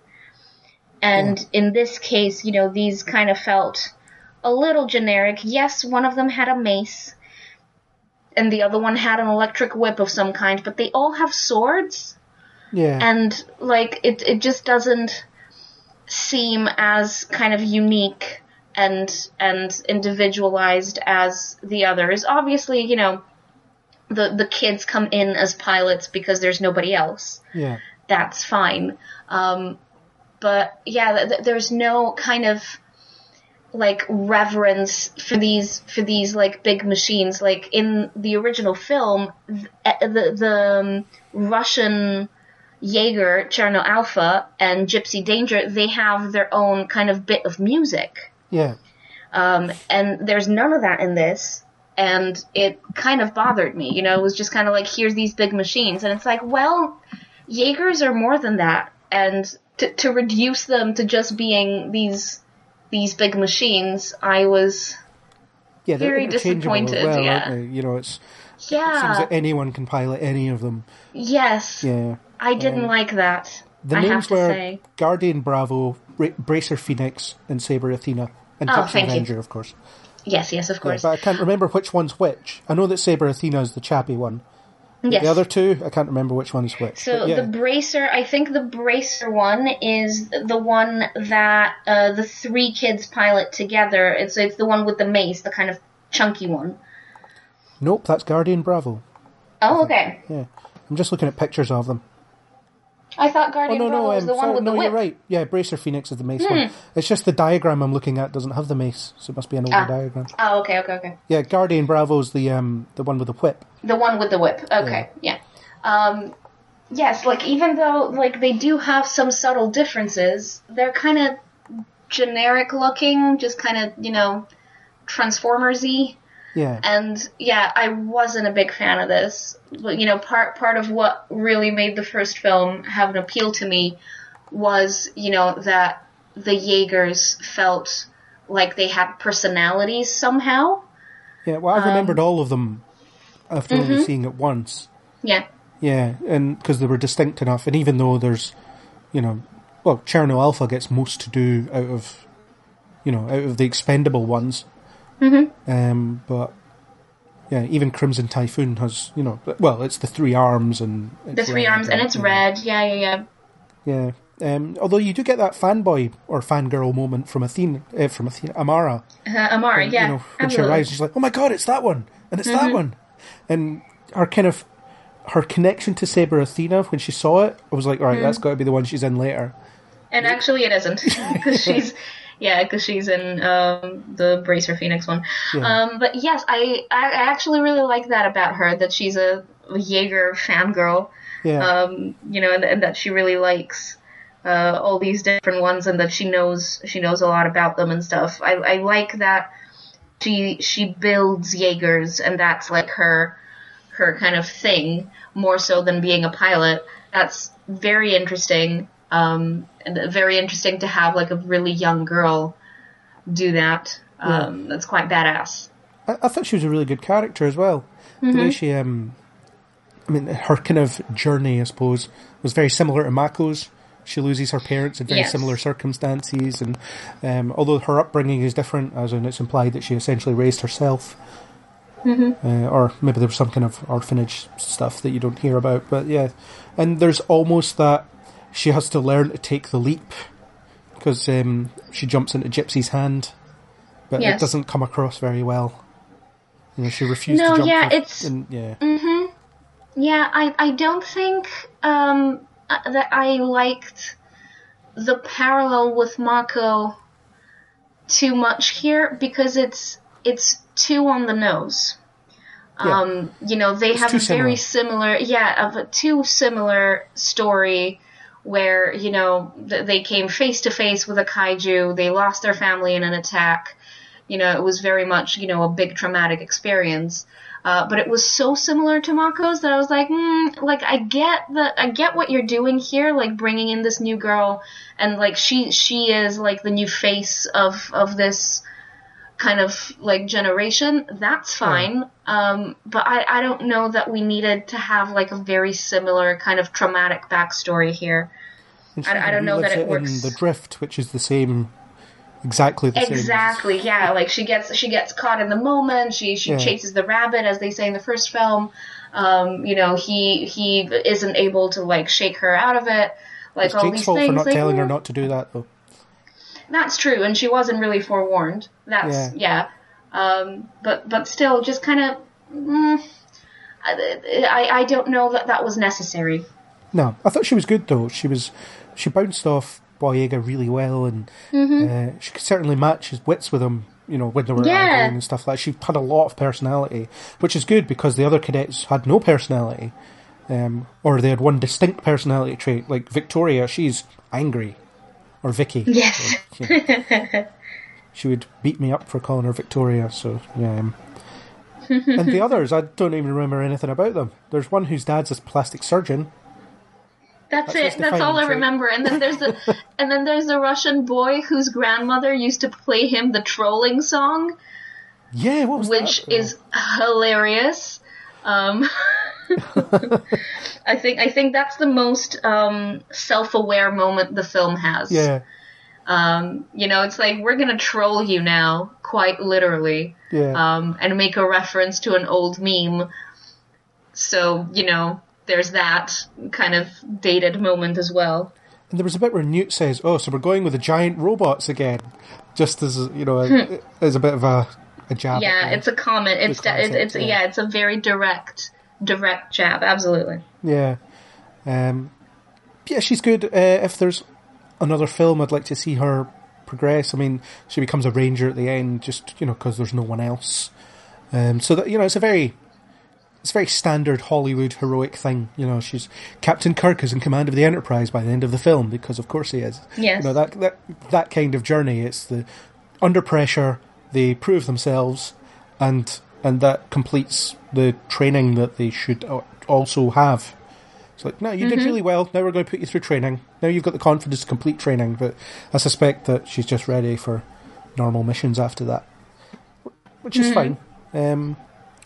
And in this case, you know, these kind of felt a little generic. Yes, one of them had a mace, and the other one had an electric whip of some kind, but they all have swords, Yeah. and like it, it just doesn't seem as kind of unique and and individualized as the others. Obviously, you know, the the kids come in as pilots because there's nobody else yeah. that's fine. Um, but yeah, th- th- there's no kind of like reverence for these for these like big machines. Like in the original film, th- uh, the the um, Russian Jaeger, Cherno Alpha, and Gypsy Danger, they have their own kind of bit of music. Yeah. Um, and there's none of that in this. And it kind of bothered me. You know, it was just kind of like, here's these big machines. And it's like, well, Jaegers are more than that. And to, to reduce them to just being these, these big machines, I was, Yeah, they're Very disappointed, well, yeah. You know, it's it seems that anyone can pilot any of them. yes, Yeah. I didn't um, like that. The I names were say. Guardian Bravo, Bra- Bracer Phoenix, and Saber Athena, and Oh, Gypsy thank you. Avenger, of course. Yes, yes, of Yeah, course. but I can't remember which one's which. I know that Saber Athena is the Chappie one. Yes. The other two, I can't remember which one is which. So yeah, the bracer, I think the bracer one is the one that uh, the three kids pilot together. It's it's the one with the mace, the kind of chunky one. nope, that's Guardian Bravo. Oh, okay. Yeah, I'm just looking at pictures of them. I thought Oh Guardian no, Bravo no, was um, the one with no, the you're. Hmm. right. Yeah, Bracer Phoenix is the mace one. It's just the diagram I'm looking at doesn't have the mace, so it must be an older Ah. diagram. Oh, okay, okay, okay. Yeah, Guardian Bravo's the um the one with the whip. The one with the whip. Okay, yeah. Um, yes, like even though like they do have some subtle differences, they're kind of generic looking, just kind of you know Transformers-y. Yeah, and yeah, I wasn't a big fan of this. But you know, part part of what really made the first film have an appeal to me was you know that the Jaegers felt like they had personalities somehow. yeah. Well, I Um, remembered all of them after mm-hmm. only seeing it once. Yeah, Yeah, and because they were distinct enough, and even though there's, you know, well, Cherno Alpha gets most to do out of, you know, out of the expendable ones. Mm-hmm. Um, but yeah, even Crimson Typhoon has, you know, well, it's the three arms and the three red, arms, and it's red. Yeah, yeah, yeah. Yeah. Um, although you do get that fanboy or fangirl moment from Athena, uh, from Athena, Amara. Uh, Amara, yeah. You know, when she arrives, she's like, "Oh my god, it's that one, and it's that one," and her kind of her connection to Saber Athena when she saw it, I was like, "All right, that's got to be the one she's in later." And actually, it isn't because she's yeah, because she's in um, the Bracer Phoenix one. Um, but yes, I I actually really like that about her that she's a Jaeger fangirl. Yeah, Um, you know, and, and that she really likes uh, all these different ones, and that she knows she knows a lot about them and stuff. I I like that she she builds Jaegers, and that's like her her kind of thing more so than being a pilot. That's very interesting. Um, and very interesting to have like a really young girl do that. Um, That's quite badass. I, I thought she was a really good character as well. The way she, um, I mean, her kind of journey, I suppose, was very similar to Mako's. She loses her parents in very Yes. similar circumstances, and um, although her upbringing is different, as in it's implied that she essentially raised herself, uh, or maybe there was some kind of orphanage stuff that you don't hear about. But yeah, and there's almost that she has to learn to take the leap because um, she jumps into Gypsy's hand, but it doesn't come across very well. You know, she refused No, to jump. yeah, it's- and, yeah, Yeah, I, I don't think um, uh, that I liked the parallel with Mako too much here because it's it's too on the nose. Yeah. Um, you know, they It's have a very similar, yeah, of a too similar story where you know th- they came face to face with a kaiju, they lost their family in an attack, You know, it was very much, you know, a big traumatic experience. Uh, but it was so similar to Mako's that I was like, mm, like I get that, I get what you're doing here, like bringing in this new girl, and like she, she is like the new face of of this kind of like generation. That's fine. Um, but I, I don't know that we needed to have like a very similar kind of traumatic backstory here. I- I don't know that it in works. the drift, which is the same, exactly the same. Exactly, yeah. Like she gets she gets caught in the moment. She she Yeah. chases the rabbit, as they say in the first film. Um, you know, he he isn't able to like shake her out of it. Like It's all Jake's these fault things. for not like, telling her not to do that, though. That's true, and she wasn't really forewarned. That's yeah. Um, but but still, just kind of. Mm, I, I don't know that that was necessary. No, I thought she was good though. She was, she bounced off Boyega really well, and Mm-hmm. uh, she could certainly match his wits with him. You know, when they were Yeah. arguing and stuff like. that. She had a lot of personality, which is good because the other cadets had no personality, um, or they had one distinct personality trait. Like Victoria, she's angry, or Vicky. Yes. Yeah. she would beat me up for calling her Victoria. So yeah. Um, and the others, I don't even remember anything about them. There's one whose dad's a plastic surgeon. That's, That's it. That's all I remember. And then there's the and then there's the Russian boy whose grandmother used to play him the trolling song, Yeah, what was which is hilarious. Um, I think I think that's the most um, self-aware moment the film has. yeah, Um, you know, it's like we're gonna troll you now, quite literally, yeah. um, and make a reference to an old meme. So you know, there's that kind of dated moment as well. and there was a bit where Newt says, "Oh, so we're going with the giant robots again," just as you know, a, as a bit of a, a jab. Hmm. Yeah, it's a comment. It's de- it's, concept, it's yeah. yeah. it's a very direct direct jab. Absolutely. yeah. Um, yeah, she's good. Uh, if there's another film, I'd like to see her progress. I mean, she becomes a ranger at the end, just you know, because there's no one else. Um, so that you know, it's a very it's a very standard Hollywood heroic thing. You know, she's Captain Kirk is in command of the Enterprise by the end of the film because, of course, he is. Yes. You know that that that kind of journey. It's the under pressure they prove themselves, and and that completes the training that they should also have. It's like, no, you did really well. Now we're going to put you through training. Now you've got the confidence to complete training. But I suspect that she's just ready for normal missions after that, which is fine. Um,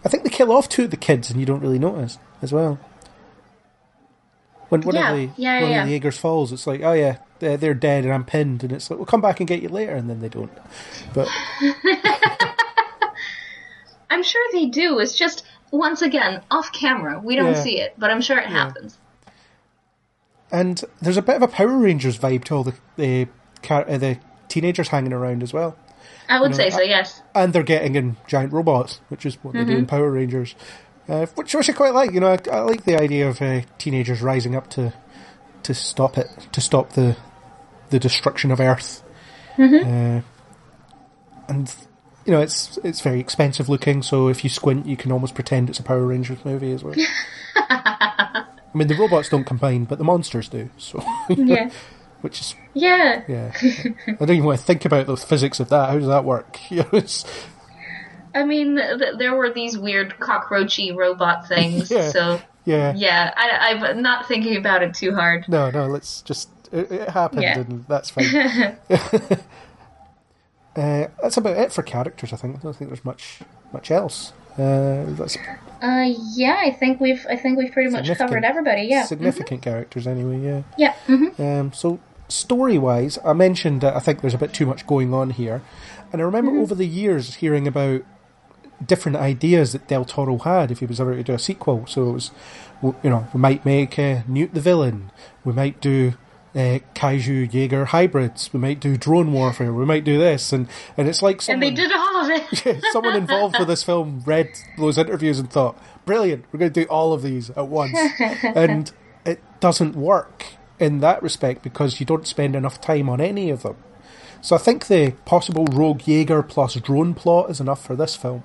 I think they kill off two of the kids, and you don't really notice as well. When one Yeah, of the yeah, one yeah, of the Jaegers falls, it's like, oh yeah, they're, they're dead, and I'm pinned, and it's like, we'll come back and get you later, and then they don't. But I'm sure they do. It's just once again off camera. We don't Yeah. see it, but I'm sure it happens. and there's a bit of a Power Rangers vibe to all the the, uh, the teenagers hanging around as well. I would know, say so. Yes. and they're getting in giant robots, which is what they do in Power Rangers, uh, which, which I quite like. You know, I, I like the idea of uh, teenagers rising up to to stop it, to stop the the destruction of Earth. Uh, and you know, it's it's very expensive looking, so if you squint, you can almost pretend it's a Power Rangers movie as well. I mean, the robots don't combine, but the monsters do. So, Yeah. which is Yeah. yeah. I don't even want to think about the physics of that. How does that work? You know, it's, I mean, th- there were these weird cockroachy robot things. Yeah. So yeah. yeah, I, I'm not thinking about it too hard. No, no, let's just. It, it happened, Yeah. and that's fine. Uh, that's about it for characters, I think. I don't think there's much much else. Uh, that's Uh, yeah, I think we've I think we've pretty much covered everybody. Yeah. Significant characters, anyway, yeah. Yeah. hmm Um, so, story wise, I mentioned that I think there's a bit too much going on here. And I remember over the years hearing about different ideas that Del Toro had if he was ever to do a sequel. So it was, you know, we might make uh, Newt the villain, we might do uh, Kaiju Jaeger hybrids, we might do drone warfare, we might do this. And, and it's like someone, And they did all of it. someone involved with this film read those interviews and thought, brilliant, we're going to do all of these at once. and it doesn't work in that respect because you don't spend enough time on any of them. So I think the possible Rogue Jaeger plus drone plot is enough for this film.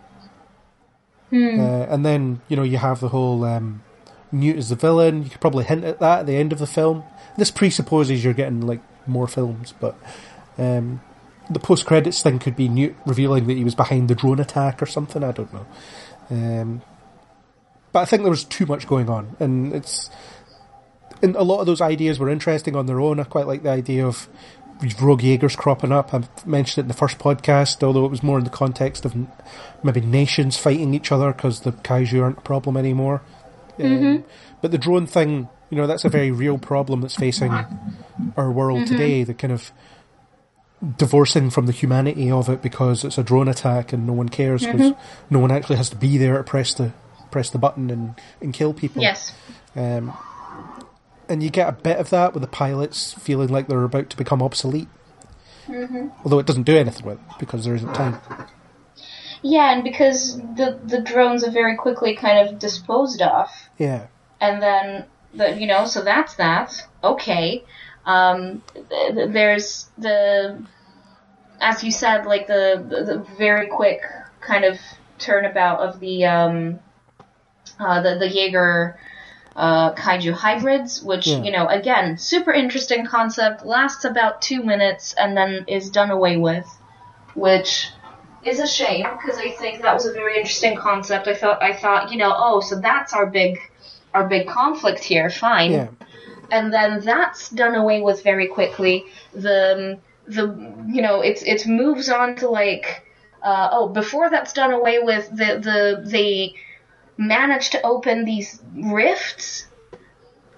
Uh, and then, you know, you have the whole um, Newt as the villain. You could probably hint at that at the end of the film. This presupposes you're getting, like, more films, but um, the post credits thing could be Newt revealing that he was behind the drone attack or something. I don't know. Um, but I think there was too much going on, and it's and a lot of those ideas were interesting on their own. I quite like the idea of these rogue Jaegers cropping up. I mentioned it in the first podcast, although it was more in the context of maybe nations fighting each other because the kaiju aren't a problem anymore. Um, but the drone thing, you know, that's a very real problem that's facing our world today. The kind of divorcing from the humanity of it because it's a drone attack and no one cares because no one actually has to be there to press the press the button and, and kill people. Yes. Um, and you get a bit of that with the pilots feeling like they're about to become obsolete. Mhm. Although it doesn't do anything with it because there isn't time. Yeah, and because the the drones are very quickly kind of disposed of, Yeah. and then the you know so that's that okay um th- th- there's the as you said like the, the, the very quick kind of turnabout of the um uh the the jaeger uh, kaiju hybrids, which Yeah. you know, again, super interesting concept. Lasts about two minutes and then is done away with, which is a shame because I think that was a very interesting concept. I thought, I thought, you know, oh, so that's our big, our big conflict here. Fine, Yeah. and then that's done away with very quickly. The the you know it's it moves on to like uh, oh before that's done away with the the they manage to open these rifts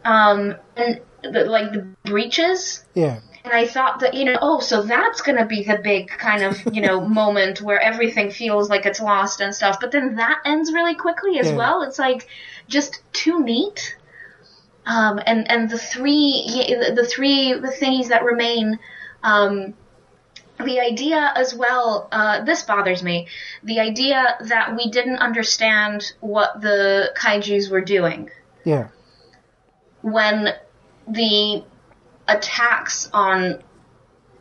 um and the, like the breaches Yeah. And I thought that, you know, oh, so that's going to be the big kind of, you know, moment where everything feels like it's lost and stuff. But then that ends really quickly as Yeah. well. It's like just too neat. Um, and, and the three, the three the thingies that remain, um, the idea as well, uh, this bothers me. The idea that we didn't understand what the kaijus were doing Yeah. when the attacks on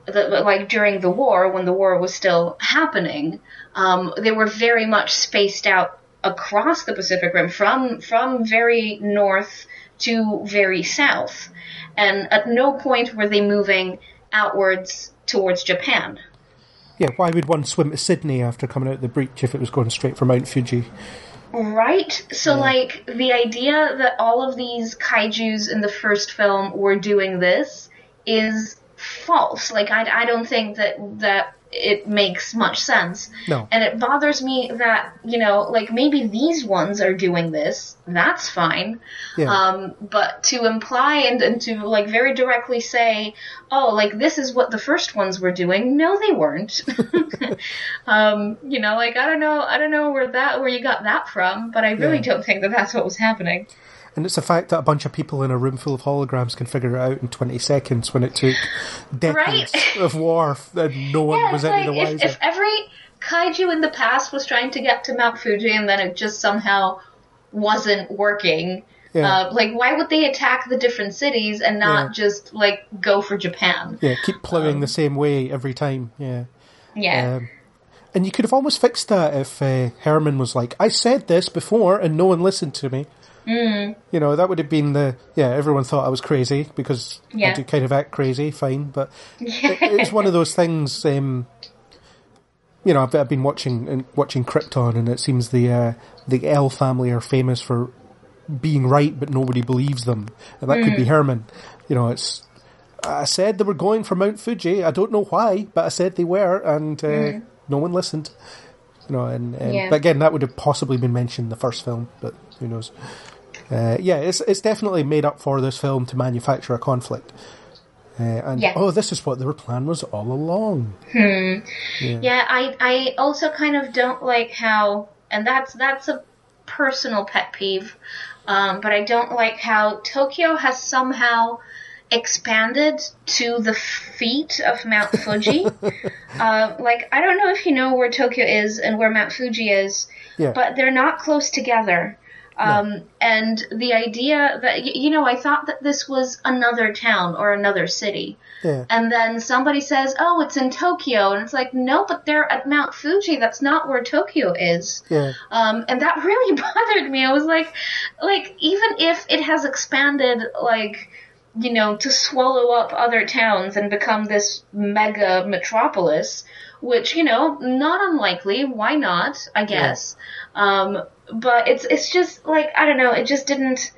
the, like during the war when the war was still happening um, they were very much spaced out across the Pacific Rim from from very north to very south and at no point were they moving outwards towards Japan Yeah. Why would one swim to Sydney after coming out of the breach if it was going straight for Mount Fuji? Right? So, like, the idea that all of these kaijus in the first film were doing this is false. Like, I, I don't think that, that it makes much sense. No. And it bothers me that, you know, like, maybe these ones are doing this. That's fine. Yeah. Um, but to imply and, and to, like, very directly say, oh, like, this is what the first ones were doing, no, they weren't. um, you know, like, I don't know, I don't know where that, where you got that from, but I really Yeah. don't think that that's what was happening. And it's the fact that a bunch of people in a room full of holograms can figure it out in 20 seconds when it took decades Right. of war and no one Yeah, was any the like, if, wiser. if every kaiju in the past was trying to get to Mount Fuji and then it just somehow wasn't working, Yeah. uh, like, why would they attack the different cities and not Yeah. just, like, go for Japan? yeah, keep ploughing the same way every time. Yeah. Yeah. Um, and you could have almost fixed that if uh, Hermann was like, I said this before and no one listened to me. Mm. You know, that would have been the. Yeah, everyone thought I was crazy because I do kind of act crazy, fine. But it, it's one of those things. Um, you know, I've, I've been watching and watching Krypton, and it seems the uh, the El family are famous for being right, but nobody believes them, and that could be Hermann. You know, it's. I said they were going for Mount Fuji. I don't know why, but I said they were, and uh, no one listened. You know, and, and Yeah. but again, that would have possibly been mentioned in the first film, but who knows? Uh, yeah, it's it's definitely made up for this film to manufacture a conflict. Uh, and Yeah. oh, this is what their plan was all along. Yeah, I I also kind of don't like how, and that's that's a personal pet peeve, um, but I don't like how Tokyo has somehow expanded to the feet of Mount Fuji. uh, like I don't know if you know where Tokyo is and where Mount Fuji is, Yeah. but they're not close together. Um, And the idea that you know, I thought that this was another town or another city. Yeah, And then somebody says, "Oh, it's in Tokyo," and it's like, "No, but they're at Mount Fuji. That's not where Tokyo is." yeah, Um, and that really bothered me. I was like, like even if it has expanded, like you know, to swallow up other towns and become this mega metropolis, which, you know, not unlikely. Why not? I guess. Um, but it's, it's just like, I don't know, it just didn't,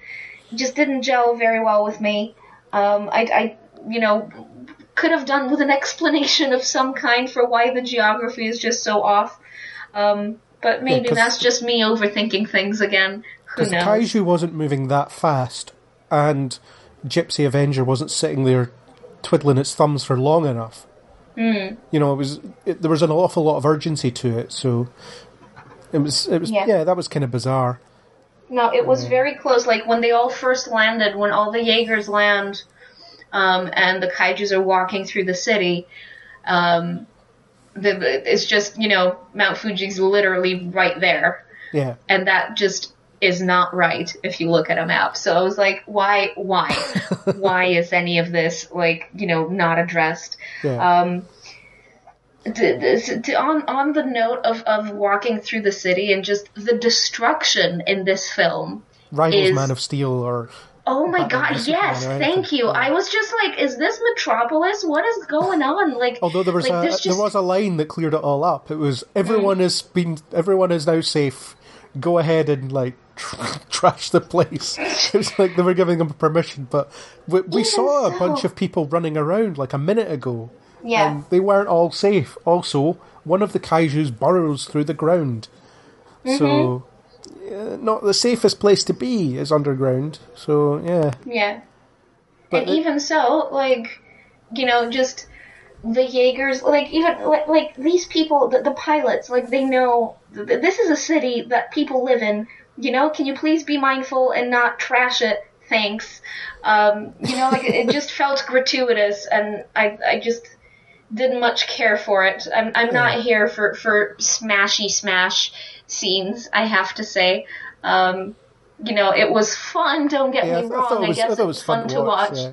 just didn't gel very well with me. Um, I, I, you know, could have done with an explanation of some kind for why the geography is just so off. Um, but maybe 'cause- that's just me overthinking things again. Who Because knows? Kaiju wasn't moving that fast, and Gypsy Avenger wasn't sitting there twiddling its thumbs for long enough. Hmm. You know, it was it, there was an awful lot of urgency to it, so it was it was Yeah. yeah, that was kind of bizarre. No, it was very close. Like when they all first landed, when all the Jaegers land, um, and the kaiju's are walking through the city, um, the- it's just you know Mount Fuji's literally right there, Yeah, and that just is not right if you look at a map. So I was like, why, why, why is any of this like you know not addressed? yeah, Um, d- d- on on the note of, of walking through the city and just the destruction in this film. Rivals is- Man of Steel or Oh my Batman god, yes, Superman or anything. thank you. I was just like, is this Metropolis? What is going on? Like, although there was like, a this there was a line that cleared it all up. It was everyone has been everyone is now safe. Go ahead and like tr- trash the place. It was like they were giving them permission, but we, we saw a so. bunch of people running around like a minute ago. yeah. and they weren't all safe. Also, one of the kaijus burrows through the ground, so Mm-hmm. uh, not the safest place to be is underground. So yeah, Yeah. But and it- even so, like, you know, just the Jaegers, like, even, like, like these people, the, the pilots, like, they know this is a city that people live in. You know, can you please be mindful and not trash it? Thanks. Um, you know, like, it just felt gratuitous, and I, I just didn't much care for it. I'm, I'm not here for, for smashy smash scenes, I have to say. Um, you know, it was fun, don't get yeah. Me I wrong. it was, guess I it was fun, to watch. Yeah.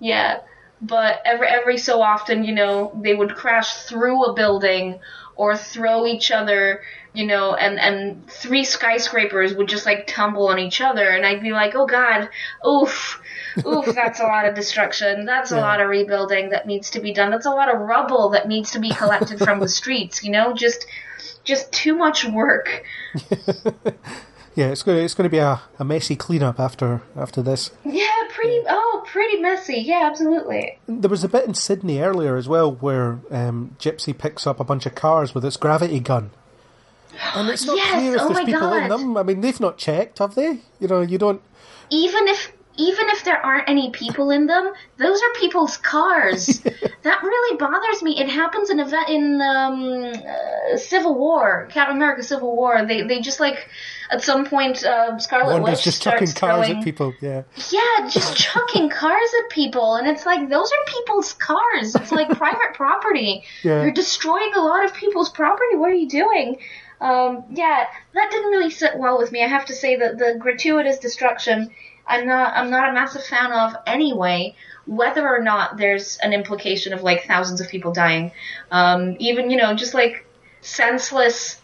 Yeah, but every every so often, you know, they would crash through a building or throw each other, you know, and and three skyscrapers would just like tumble on each other, and I'd be like, oh god, oof. Oof, that's a lot of destruction. That's a lot of rebuilding that needs to be done. That's a lot of rubble that needs to be collected from the streets, you know? Just just too much work. Yeah, it's going to, it's going to be a, a messy cleanup after after this. Yeah, pretty oh, pretty messy. Yeah, absolutely. There was a bit in Sydney earlier as well where um, Gypsy picks up a bunch of cars with its gravity gun. And it's not Yes, clear if oh there's people in them. I mean, they've not checked, have they? You know, you don't. even if even if there aren't any people in them, those are people's cars. that really bothers me. It happens in event in um, uh, Civil War, Captain America: Civil War. They they just like at some point uh, Scarlet Wanda's Witch just chucking cars throwing, at people. Yeah. Yeah, just chucking cars at people, and it's like those are people's cars. It's like private property. Yeah. You're destroying a lot of people's property. What are you doing? Um, yeah, that didn't really sit well with me. I have to say that the gratuitous destruction, I'm not, I'm not a massive fan of anyway. Whether or not there's an implication of like thousands of people dying, um, even you know, just like senseless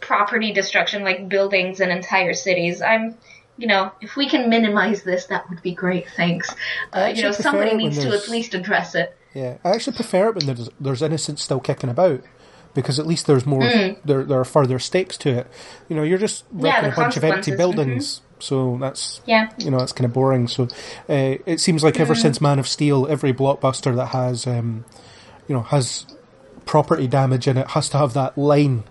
property destruction, like buildings and entire cities. I'm, you know, if we can minimize this, that would be great. Thanks. Uh, you know, somebody needs to at least address it. Yeah, I actually prefer it when there's, there's innocents still kicking about because at least there's more, there, there are further stakes to it. You know, you're just Hmm. Yeah, wrecking a bunch of empty consequences, buildings, so that's Yeah. you know that's kind of boring. So uh, it seems like Hmm. ever since Man of Steel, every blockbuster that has um, you know has property damage in it has to have that line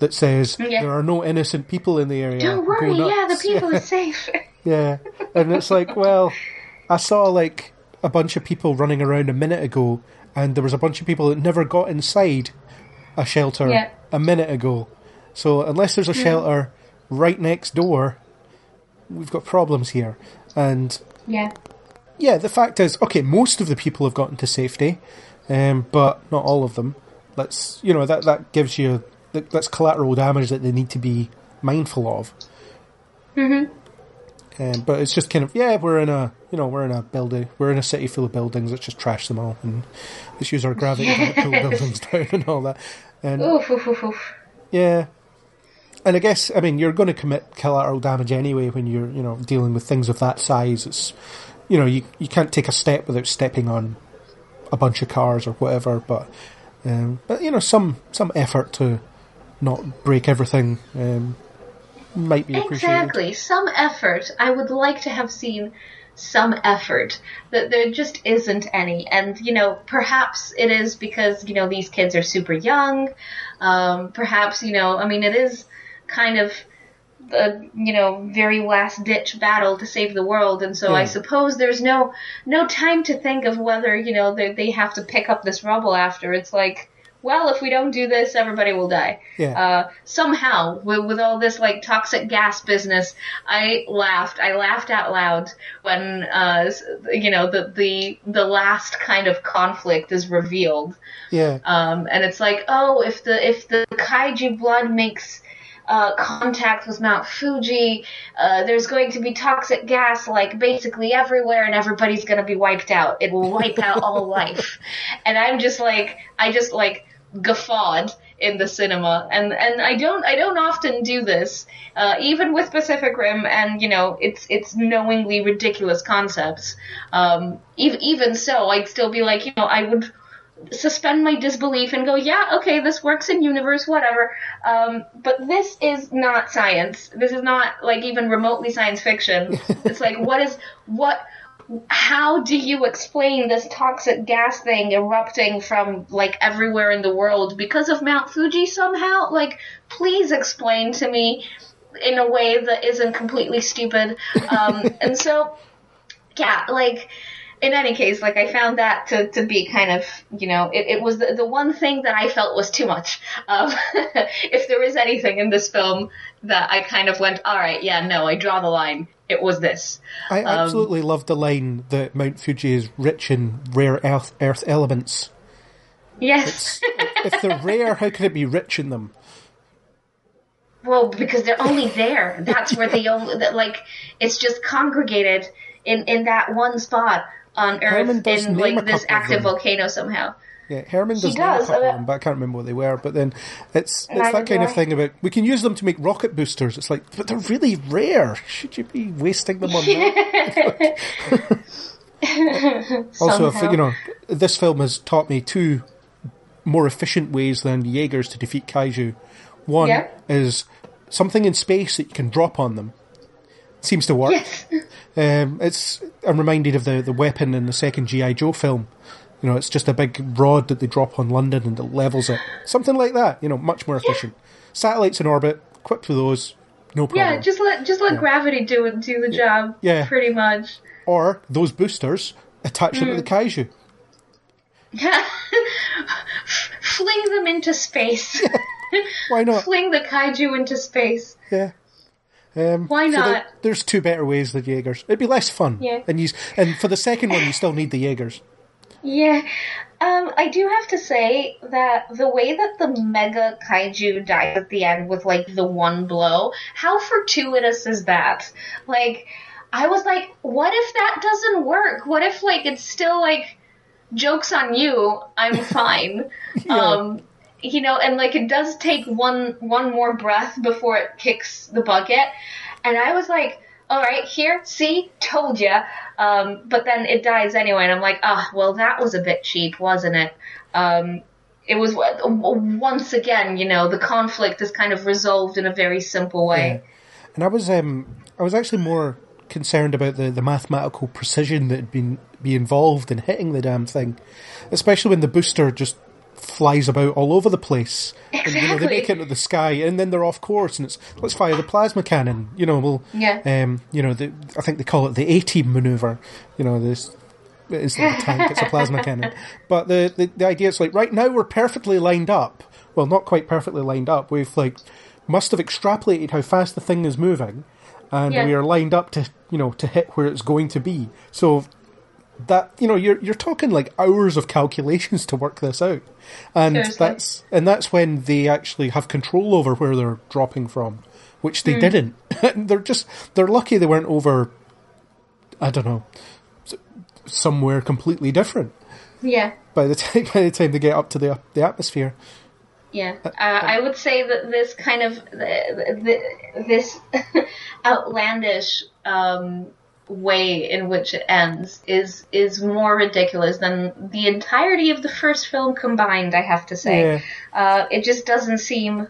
that says Yeah. there are no innocent people in the area. Don't worry, yeah, the nuts." people are safe. Yeah, and it's like, well, I saw like a bunch of people running around a minute ago, and there was a bunch of people that never got inside a shelter Yeah. a minute ago. So unless there's a shelter right next door, we've got problems here. And yeah. yeah, the fact is, okay, most of the people have gotten to safety, um, but not all of them. Let's, you know, that that gives you that's collateral damage that they need to be mindful of. Mm-hmm. Um, but it's just kind of yeah, we're in a you know we're in a building, we're in a city full of buildings. Let's just trash them all and let's use our gravity to pull buildings down and all that. And Oof, oof, oof, oof. yeah. And I guess I mean you're going to commit collateral damage anyway when you're you know dealing with things of that size. It's you know, you you can't take a step without stepping on a bunch of cars or whatever. But um, but you know, some some effort to not break everything um, might be appreciated. Exactly. Some effort. I would like to have seen some effort. That there just isn't any. And, you know, perhaps it is because, you know, these kids are super young. Um, perhaps, you know, I mean, it is kind of a you know very last ditch battle to save the world and so i suppose there's no no time to think of whether you know they, they have to pick up this rubble after it's like well if we don't do this everybody will die Yeah. uh, somehow with, with all this like toxic gas business i laughed i laughed out loud when uh, you know the the the last kind of conflict is revealed Yeah, um, and it's like, oh, if the if the kaiju blood makes uh, contact with Mount Fuji, uh, there's going to be toxic gas like basically everywhere, and everybody's going to be wiped out. It will wipe out all life. And I'm just like, I just like guffawed in the cinema, and and I don't I don't often do this, uh, even with Pacific Rim, and you know it's it's knowingly ridiculous concepts. Um, even even so, I'd still be like, you know, I would suspend my disbelief and go, yeah, okay, this works in universe, whatever. Um, but this is not science. This is not like even remotely science fiction. it's like, what is what? How do you explain this toxic gas thing erupting from like everywhere in the world because of Mount Fuji somehow? Like, please explain to me in a way that isn't completely stupid. Um, and so, yeah, like in any case, like I found that to, to be kind of, you know, it, it was the, the one thing that I felt was too much. Um, if there is anything in this film that I kind of went, all right, yeah, no, I draw the line. It was this. I Um, absolutely love the line that Mount Fuji is rich in rare earth, earth elements. Yes. If they're rare, how can it be rich in them? well, because they're only there. That's where they only, like, it's just congregated in, in that one spot on Hermann Earth does in, name a like, this couple of active volcano somehow. Yeah, Hermann does, He name a does, couple of them, but I can't remember what they were. But then it's it's that kind do of thing about we can use them to make rocket boosters. It's like, but they're really rare. Should you be wasting them on that? also, if, you know, this film has taught me two more efficient ways than Jaegers to defeat kaiju. One Yeah. is something in space that you can drop on them. Seems to work. Yes. Um, it's I'm reminded of the, the weapon in the second GI Joe film. You know, it's just a big rod that they drop on London and it levels it. Something like that. You know, much more efficient. Satellites in orbit, equipped with those, no problem. Yeah, just let just let gravity do it do the job. Yeah. Pretty much. or those boosters attach Hmm. them to the kaiju. Yeah, fling them into space. Why not? Fling the kaiju into space. Yeah. Um, Why so there- not? there's two better ways than Jaegers. It'd be less fun. Yeah. And you, and for the second one, you still need the Jaegers. Yeah. Um, I do have to say that the way that the mega kaiju dies at the end with like the one blow, how fortuitous is that? Like, I was like, what if that doesn't work? What if like it's still like jokes on you, I'm fine. Um you know, and like it does take one one more breath before it kicks the bucket. And I was like, all right, here, see, told ya. Um, but then it dies anyway, and I'm like, ah, well, that was a bit cheap, wasn't it? Um, it was once again, you know, the conflict is kind of resolved in a very simple way. And I was um I was actually more concerned about the, the mathematical precision that had been be involved in hitting the damn thing, especially when the booster just flies about all over the place. And, you know, they make it into the sky, and then they're off course, and it's let's fire the plasma cannon. You know, we'll Yeah. um you know the, I think they call it the A team maneuver. You know this. It's not a tank; it's a plasma cannon. But the, the the idea is like right now we're perfectly lined up. Well, not quite perfectly lined up. We've like must have extrapolated how fast the thing is moving, and Yeah. we are lined up to you know to hit where it's going to be. So that you know you're you're talking like hours of calculations to work this out, and Seriously. that's and that's when they actually have control over where they're dropping from, which they didn't. they're just they're lucky they weren't over. I don't know, somewhere completely different Yeah. by the time by the time they get up to the the atmosphere. Yeah, uh, I would say that this kind of th- th- this outlandish um, way in which it ends is is more ridiculous than the entirety of the first film combined. I have to say, Yeah. uh, it just doesn't seem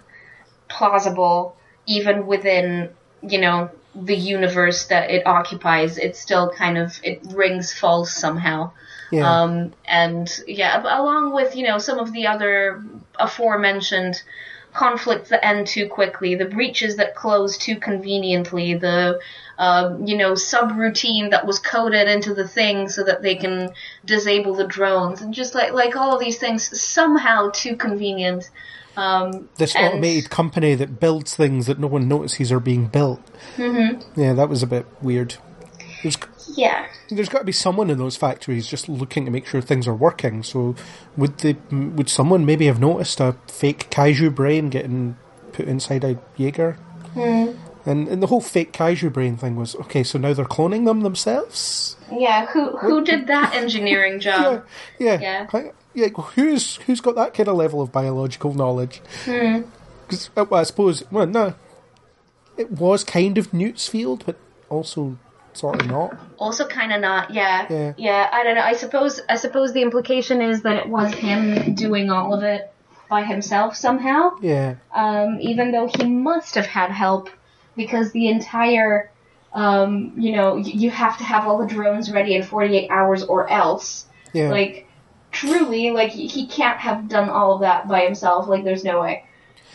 plausible, even within you know the universe that it occupies. It still kind of it rings false somehow. Yeah. Um, and yeah, along with you know some of the other aforementioned conflicts that end too quickly, the breaches that close too conveniently, the um, you know subroutine that was coded into the thing so that they can disable the drones, and just like like all of these things somehow too convenient. Um, this and- automated company that builds things that no one notices are being built. Mm-hmm. Yeah, that was a bit weird. There's, Yeah. there's got to be someone in those factories just looking to make sure things are working. So, would they? Would someone maybe have noticed a fake kaiju brain getting put inside a Jaeger? And, and the whole fake kaiju brain thing was okay. So now they're cloning them themselves. Yeah, who who did that engineering job? Yeah, Yeah. I- yeah. Who's who's got that kind of level of biological knowledge? Hmm. Because well, I suppose well, no, it was kind of Newt's field, but also sort of not. Also, kind of not. Yeah. Yeah. I don't know. I suppose. I suppose the implication is that it was him doing all of it by himself somehow. Yeah, Um, even though he must have had help, because the entire, um, you know, y- you have to have all the drones ready in 48 hours or else. yeah. Like, truly, like he he can't have done all of that by himself. Like, there's no way.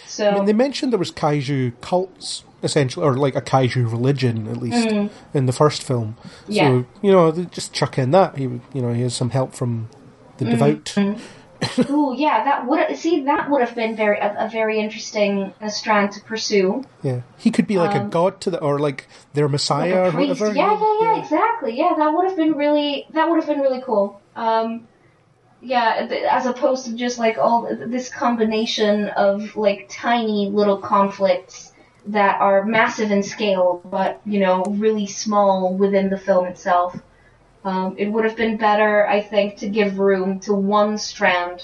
So. I mean, they mentioned there was kaiju cults, essentially, or like a kaiju religion, at least in the first film. Yeah. So you know, just chuck in that he, you know, he has some help from the Hmm. devout. Ooh, yeah, that would see that would have been very a, a very interesting uh, strand to pursue. Yeah, he could be like a god to the, or like their messiah Like or whatever. Yeah, yeah, yeah, exactly. Yeah, that would have been really that would have been really cool. Um, yeah, as opposed to just like all this combination of like tiny little conflicts that are massive in scale, but you know really small within the film itself. Um, it would have been better, I think, to give room to one strand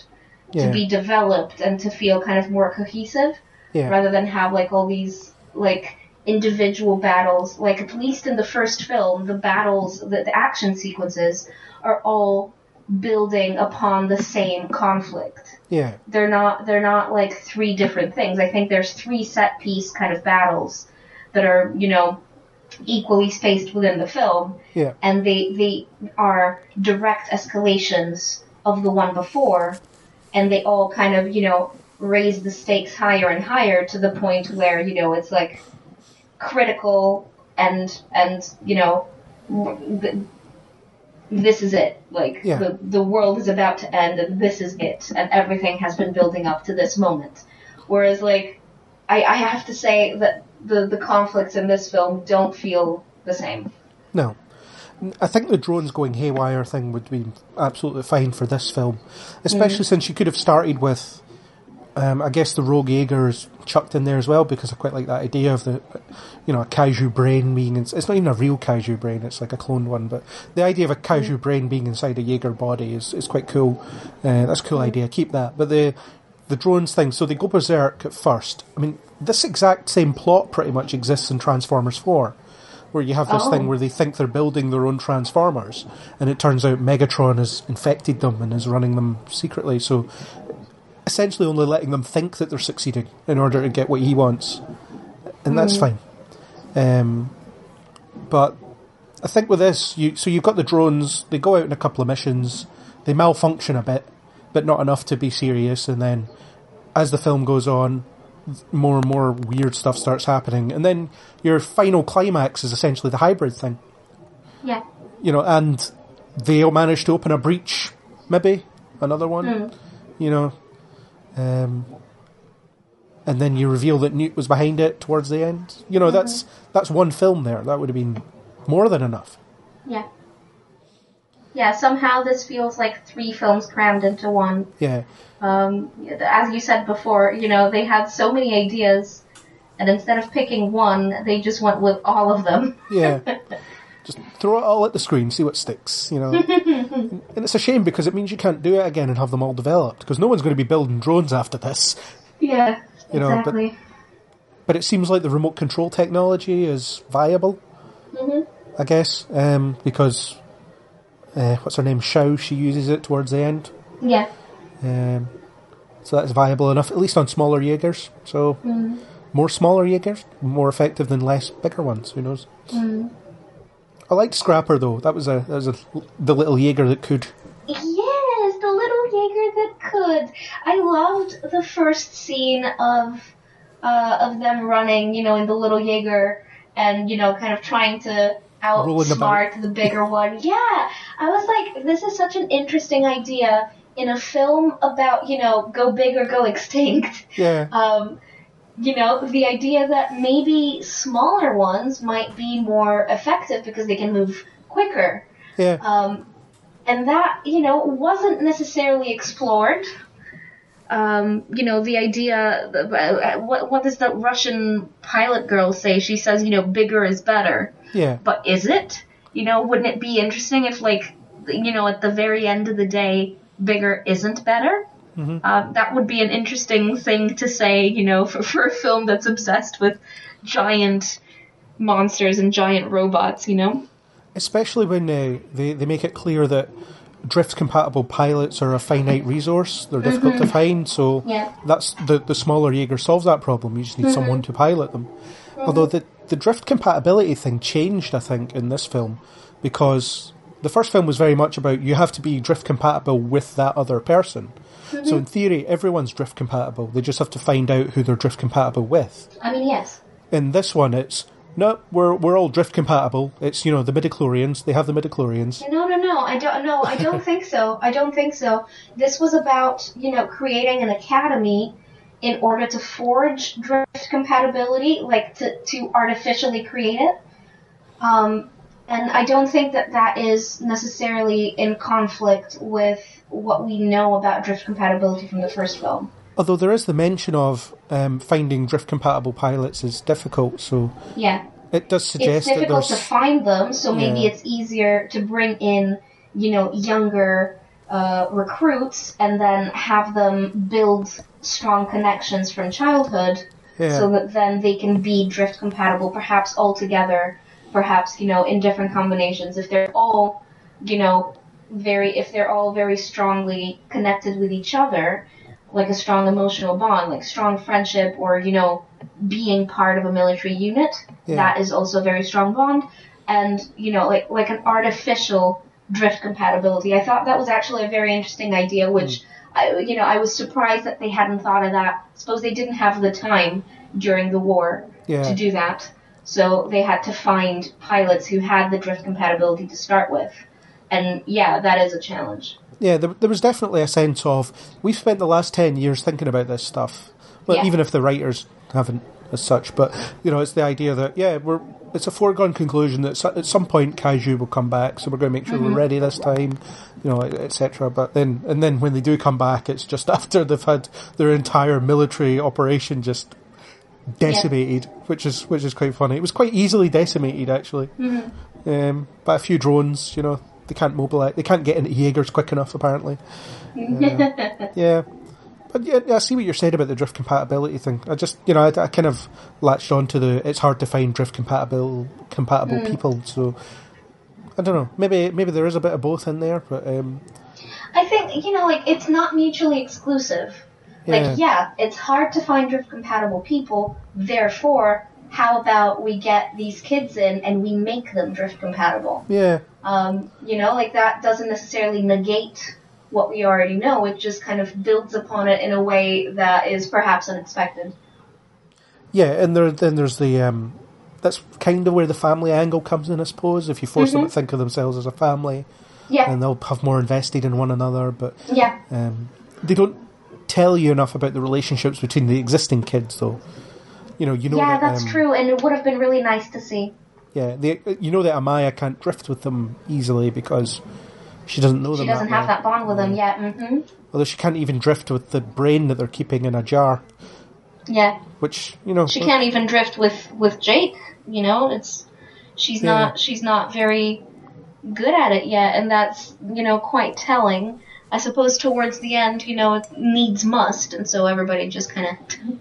Yeah. to be developed and to feel kind of more cohesive Yeah. rather than have like all these like individual battles. Like at least in the first film, the battles, the, the action sequences are all building upon the same conflict. yeah, They're not they're not like three different things. I think there's three set piece kind of battles that are, you know, equally spaced within the film yeah, and they they are direct escalations of the one before, and they all kind of you know raise the stakes higher and higher to the point where you know it's like critical and and you know th- this is it. Like Yeah. the the world is about to end and this is it and everything has been building up to this moment. Whereas like I, I have to say that the the conflicts in this film don't feel the same no. I think the drones going haywire thing would be absolutely fine for this film, especially since you could have started with, um, I guess the Rogue Jaeger is chucked in there as well because I quite like that idea of the, you know, a kaiju brain being. In, it's not even a real kaiju brain; it's like a cloned one. But the idea of a kaiju brain being inside a Jaeger body is, is quite cool. Uh, that's a cool idea. Keep that. But the the drones thing. So they go berserk at first. I mean, this exact same plot pretty much exists in Transformers Four where you have this Oh. thing where they think they're building their own transformers, and it turns out Megatron has infected them and is running them secretly. So, essentially, only letting them think that they're succeeding in order to get what he wants, and that's fine. Um, but I think with this, you so you've got the drones. They go out in a couple of missions. They malfunction a bit, but not enough to be serious. And then, as the film goes on, more and more weird stuff starts happening, and then your final climax is essentially the hybrid thing. yeah You know, and they'll manage to open a breach, maybe another one. You know, um, and then you reveal that Newt was behind it towards the end. You know, that's that's one film there. That would have been more than enough. Yeah. Yeah, somehow this feels like three films crammed into one. Yeah, Um, as you said before, you know, they had so many ideas, and instead of picking one, they just went with all of them. yeah. Just throw it all at the screen, see what sticks. You know, and it's a shame because it means you can't do it again and have them all developed because no one's going to be building drones after this. Yeah, You know, but- exactly. But it seems like the remote control technology is viable. Mhm. I guess, um, because uh, what's her name, Shao, she uses it towards the end. Yeah. Um, so that's viable enough, at least on smaller Jaegers. So more smaller Jaegers, more effective than less bigger ones. Who knows? I liked Scrapper though. That was a that was a, the little Jaeger that could. Yes, the little Jaeger that could. I loved the first scene of uh, of them running, you know, in the little Jaeger and you know, kind of trying to. Outsmart the bigger one. Yeah, I was like, this is such an interesting idea in a film about you know, go big or go extinct. Yeah, um, you know, the idea that maybe smaller ones might be more effective because they can move quicker. yeah. Um, and that, you know, wasn't necessarily explored. Um, you know, the idea, uh, what, what does the Russian pilot girl say? She says, you know, bigger is better. Yeah. But is it? You know, wouldn't it be interesting if, like, you know, at the very end of the day, bigger isn't better? Uh, that would be an interesting thing to say, you know, for, for a film that's obsessed with giant monsters and giant robots, you know? Especially when uh, they they make it clear that drift compatible pilots are a finite resource. They're difficult to mm-hmm. find. So Yeah. that's the the smaller Jaeger solves that problem. You just need someone mm-hmm. to pilot them. Mm-hmm. Although the the drift compatibility thing changed, I think, in this film because the first film was very much about you have to be drift compatible with that other person. So in theory, everyone's drift compatible. They just have to find out who they're drift compatible with. I mean, yes. In this one, it's no, we're we're all drift compatible. It's you know the midichlorians. They have the midichlorians. No, no, no. I don't. No, I don't think so. I don't think so. This was about you know creating an academy in order to forge drift compatibility, like to to artificially create it. Um, and I don't think that that is necessarily in conflict with what we know about drift compatibility from the first film. Although there is the mention of um, finding drift compatible pilots is difficult, so Yeah. It does it's suggest that difficult to find them, so maybe Yeah. it's easier to bring in, you know, younger uh, recruits and then have them build strong connections from childhood, Yeah. so that then they can be drift compatible, perhaps all together, perhaps you know in different combinations. If they're all, you know, very if they're all very strongly connected with each other, like a strong emotional bond, like strong friendship, or you know, being part of a military unit. Yeah. That is also a very strong bond, and you know, like like an artificial drift compatibility. I thought that was actually a very interesting idea, hmm. which. I, you know, I was surprised that they hadn't thought of that. Suppose they didn't have the time during the war Yeah. to do that, so they had to find pilots who had the drift compatibility to start with. And yeah, that is a challenge. Yeah, there, there was definitely a sense of we've spent the last ten years thinking about this stuff. Well, Yeah. even if the writers haven't as such, but you know, it's the idea that yeah, we're it's a foregone conclusion that at some point Kaiju will come back, so we're going to make sure Mm-hmm. we're ready this time, you know, etc. But then, and then when they do come back, it's just after they've had their entire military operation just decimated, which is which is quite funny. It was quite easily decimated actually. Mm-hmm. Um, by a few drones, you know, they can't mobilize, they can't get into Jaegers quick enough apparently. Uh, yeah. But yeah, I see what you're saying about the drift compatibility thing. I just, you know, I, I kind of latched on to the it's hard to find drift compatible compatible Hmm. people. So I don't know. Maybe maybe there is a bit of both in there, but um, I think, you know, like, it's not mutually exclusive. Like, yeah, it's hard to find drift compatible people, therefore, how about we get these kids in and we make them drift compatible? yeah, Um, you know, like that doesn't necessarily negate what we already know. It just kind of builds upon it in a way that is perhaps unexpected. yeah. And there then there's the um, that's kind of where the family angle comes in, I suppose. If you force them to think of themselves as a family, Yeah, and they'll have more invested in one another, but yeah, Um, they don't tell you enough about the relationships between the existing kids, though. You know, you know yeah. that, That's um, true, and it would have been really nice to see. Yeah, they, you know that Amara can't drift with them easily because she doesn't know them. She doesn't that have that bond with them yet. hmm Although she can't even drift with the brain that they're keeping in a jar, Yeah, which you know. she can't even drift with with Jake. You know, it's she's Yeah. not she's not very good at it yet, and that's you know quite telling. I suppose towards the end, you know, it needs must, and so everybody just kind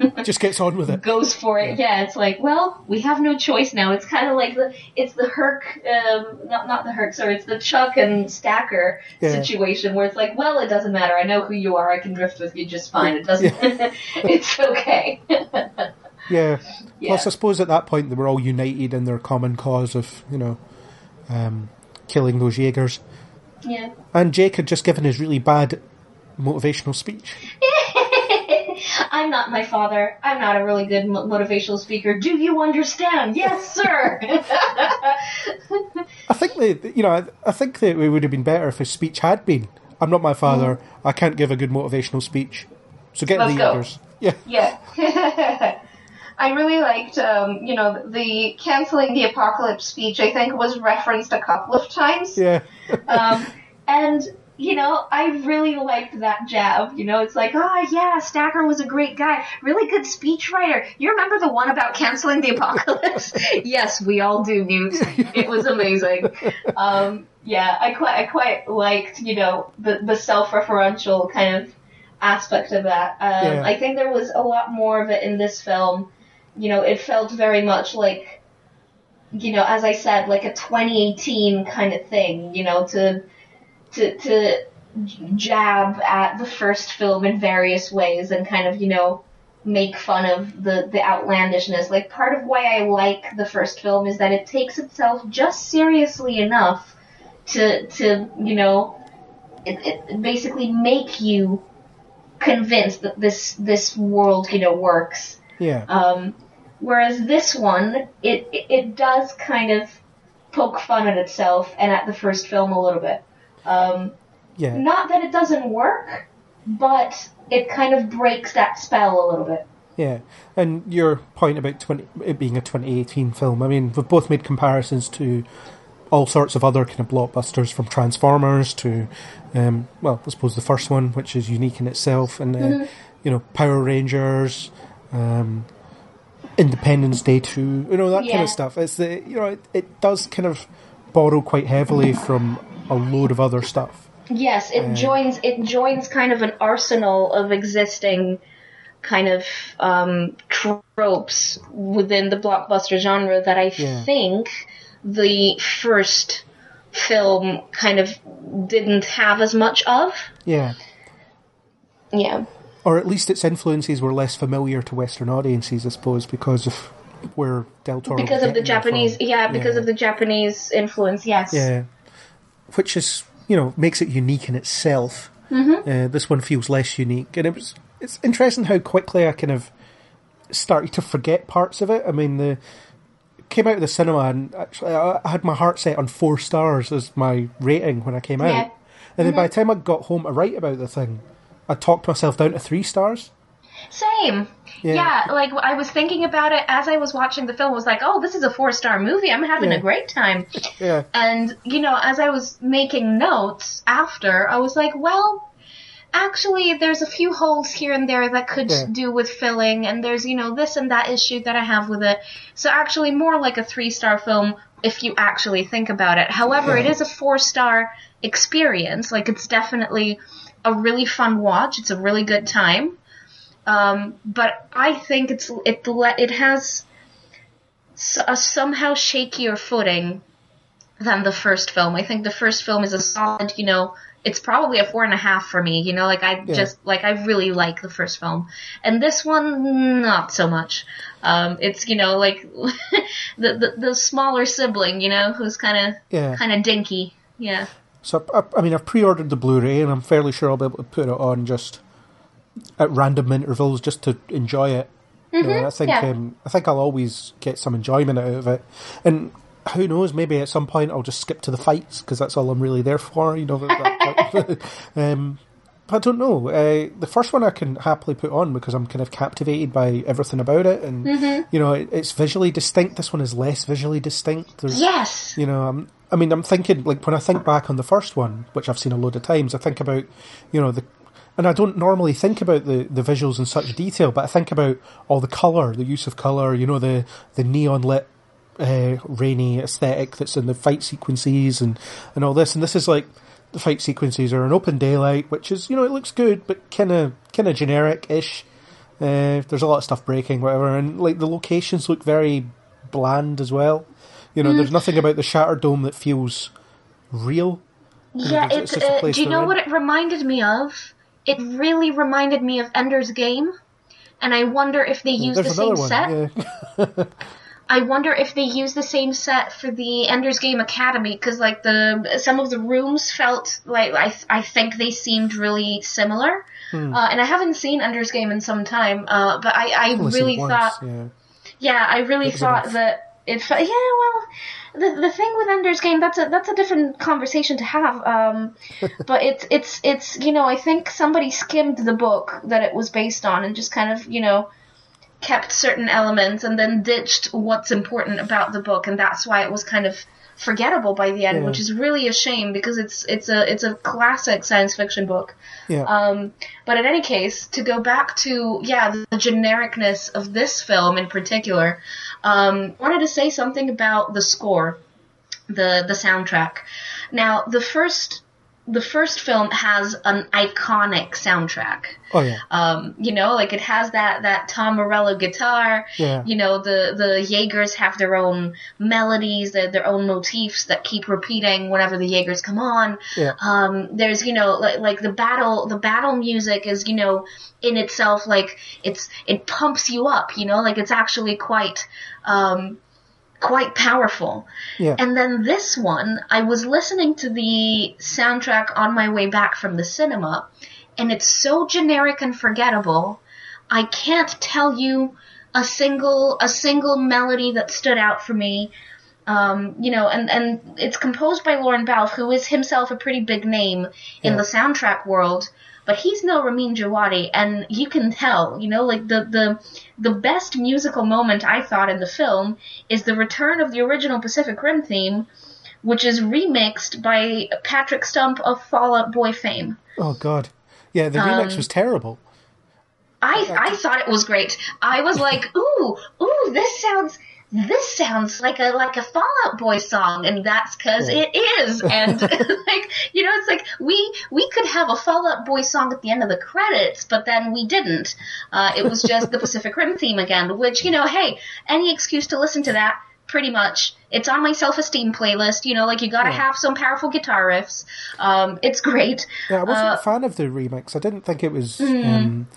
of Just gets on with it. goes for it. Yeah. it's like, well, we have no choice now. It's kind of like the it's the Herc, um, not not the Herc, sorry, it's the Chuck and Stacker Yeah. situation where it's like, well, it doesn't matter. I know who you are. I can drift with you just fine. It doesn't. it's okay. Yeah. Yeah. Plus, I suppose at that point they were all united in their common cause of, you know, um, killing those Jaegers. Yeah. And Jake had just given his really bad motivational speech. I'm not my father. I'm not a really good motivational speaker. Do you understand? Yes, sir. I think that you know, I, think that it would have been better if his speech had been, "I'm not my father. Mm-hmm. I can't give a good motivational speech." So get Let's the go. Jaegers. Yeah. Yeah. I really liked, um, you know, the canceling the apocalypse speech. I think was referenced a couple of times. Yeah. Um, and you know, I really liked that jab. You know, it's like, oh yeah, Stacker was a great guy, really good speechwriter. You remember the one about canceling the apocalypse? yes, we all do, Newt. It was amazing. Um, yeah, I quite, I quite liked, you know, the the self-referential kind of aspect of that. Um, Yeah. I think there was a lot more of it in this film. You know, it felt very much like, you know, as I said, like a 2018 kind of thing. You know, to to to jab at the first film in various ways and kind of you know make fun of the the outlandishness. Like part of why I like the first film is that it takes itself just seriously enough to to you know it, it basically make you convinced that this this world you know works. Yeah. Um, whereas this one, it, it it does kind of poke fun at itself and at the first film a little bit. Um, Yeah. not that it doesn't work, but it kind of breaks that spell a little bit. Yeah, and your point about 20, it being a 2018 film, I mean, we've both made comparisons to all sorts of other kind of blockbusters from Transformers to, um, well, I suppose the first one, which is unique in itself, and, uh, you know, Power Rangers, um, Independence Day 2, you know, that kind of stuff. It's the, you know, it, it does kind of borrow quite heavily from a load of other stuff. Yes, it joins it joins kind of an arsenal of existing kind of um, tropes within the blockbuster genre that I Yeah. think the first film kind of didn't have as much of. Yeah. Yeah. Or at least its influences were less familiar to Western audiences, I suppose, because of where Del Toro because of the. Japanese, yeah, because Yeah. of the Japanese influence, yes. yeah, which is you know makes it unique in itself. Mm-hmm. Uh, this one feels less unique, and it was it's interesting how quickly I kind of started to forget parts of it. I mean, the came out of the cinema and actually I had my heart set on four stars as my rating when I came Yeah. Mm-hmm. out, and then by the time I got home to write about the thing, I talked myself down to three stars. Same. Yeah. Yeah. like I was thinking about it as I was watching the film. I was like, oh, this is a four star movie. I'm having Yeah. a great time. Yeah. And you know, as I was making notes after, I was like, well. Actually, there's a few holes here and there that could Yeah. do with filling, and there's, you know, this and that issue that I have with it. So actually, more like a three star film if you actually think about it. However, it is a four star experience. Like, it's definitely a really fun watch. It's a really good time. Um, but I think it's it it has a somehow shakier footing than the first film. I think the first film is a solid, you know, it's probably a four and a half for me. You know, like I Yeah. just like I really like the first film, and this one not so much. Um, it's you know like the, the the smaller sibling, you know, who's kind of Yeah. kind of dinky. Yeah. So I, I mean, I've pre-ordered the Blu-ray, and I'm fairly sure I'll be able to put it on just at random intervals, just to enjoy it. You know, I think yeah. um, I think I'll always get some enjoyment out of it, and who knows, maybe at some point I'll just skip to the fights because that's all I'm really there for. You know, that- that- um, I don't know. Uh, the first one I can happily put on because I'm kind of captivated by everything about it, and Mm-hmm. you know, it, it's visually distinct. This one is less visually distinct. There's, Yes. you know, I'm, I mean, I'm thinking like when I think back on the first one, which I've seen a load of times, I think about, you know, the, and I don't normally think about the, the visuals in such detail, but I think about all the color, the use of color, you know, the the neon lit, uh, rainy aesthetic that's in the fight sequences and and all this, and this is like the fight sequences are in open daylight, which is you know it looks good, but kind of kind of generic ish. Uh, there's a lot of stuff breaking, whatever, and like the locations look very bland as well. You know, there's nothing about the Shatterdome that feels real. Yeah, it's- it, it's just uh, do you know in. what it reminded me of? It really reminded me of Ender's Game, and I wonder if they use the same one. set. Yeah. I wonder if they use the same set for the Ender's Game Academy because like the some of the rooms felt like I I think they seemed really similar. Hmm. Uh, and I haven't seen Ender's Game in some time, uh, but I, I really once, thought yeah. yeah, I really thought enough. that it. Fe- yeah, well, the the thing with Ender's Game that's a that's a different conversation to have. Um, but it's it's it's you know I think somebody skimmed the book that it was based on and just kind of you know kept certain elements and then ditched what's important about the book, and that's why it was kind of forgettable by the end, Yeah. which is really a shame because it's it's a it's a classic science fiction book. Yeah. Um, but in any case, to go back to yeah the, the genericness of this film in particular, um, wanted to say something about the score, the the soundtrack. Now the first the first film has an iconic soundtrack. oh yeah. Um, you know, like it has that that Tom Morello guitar. Yeah. You know, the the Jaegers have their own melodies, their, their own motifs that keep repeating whenever the Jaegers come on. Yeah. Um, there's you know like like the battle the battle music is you know in itself like it's it pumps you up. You know, like it's actually quite um, quite powerful. Yeah. And then this one, I was listening to the soundtrack on my way back from the cinema, and it's so generic and forgettable. I can't tell you a single a single melody that stood out for me. Um, you know, and, and it's composed by Lorne Balfe, who is himself a pretty big name in Yeah. the soundtrack world, but he's no Ramin Djawadi, and you can tell, you know, like the, the the best musical moment I thought in the film is the return of the original Pacific Rim theme, which is remixed by Patrick Stump of Fall Out Boy fame. Oh god. Yeah, the Um, remix was terrible. I I thought it was great. I was like, ooh, ooh, this sounds this sounds like a like a Fallout Boy song, and that's because Yeah. it is. And like you know, it's like we we could have a Fallout Boy song at the end of the credits, but then we didn't. Uh, it was just the Pacific Rim theme again, which you know, hey, any excuse to listen to that. Pretty much, it's on my self-esteem playlist. You know, like you gotta Yeah. have some powerful guitar riffs. Um, it's great. Yeah, I wasn't uh, a fan of the remix. I didn't think it was. Mm. Um,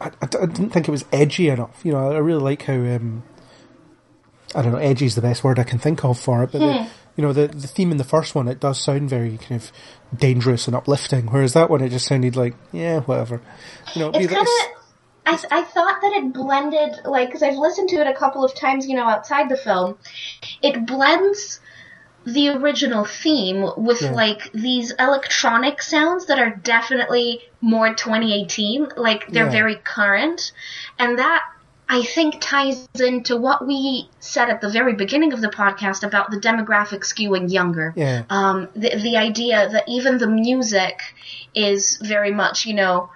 I, I didn't think it was edgy enough. You know, I really like how. Um, I don't know, edgy is the best word I can think of for it. But Hmm. the, you know, the the theme in the first one, it does sound very kind of dangerous and uplifting. Whereas that one, it just sounded like, yeah, whatever. You know, it's kind of I, I thought that it blended like because i've listened to it a couple of times you know outside the film it blends the original theme with Yeah. like these electronic sounds that are definitely more 2018 like they're Yeah. very current and that I think ties into what we said at the very beginning of the podcast about the demographic skewing younger Yeah. um, the, the idea that even the music is very much, you know,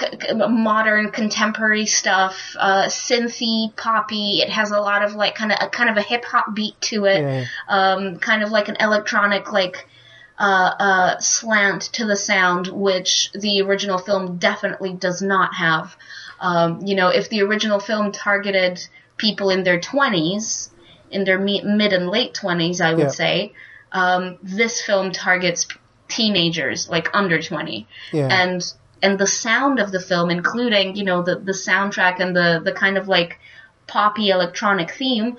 c- modern contemporary stuff, uh, synthy, poppy. It has a lot of like kind of a kind of a hip hop beat to it, Yeah. um, kind of like an electronic like uh, uh, slant to the sound, which the original film definitely does not have. Um, you know, if the original film targeted people in their twenties, in their mid and late twenties, I would Yeah. say, um, this film targets teenagers, like under twenty Yeah. and and the sound of the film, including you know the the soundtrack and the the kind of like poppy electronic theme,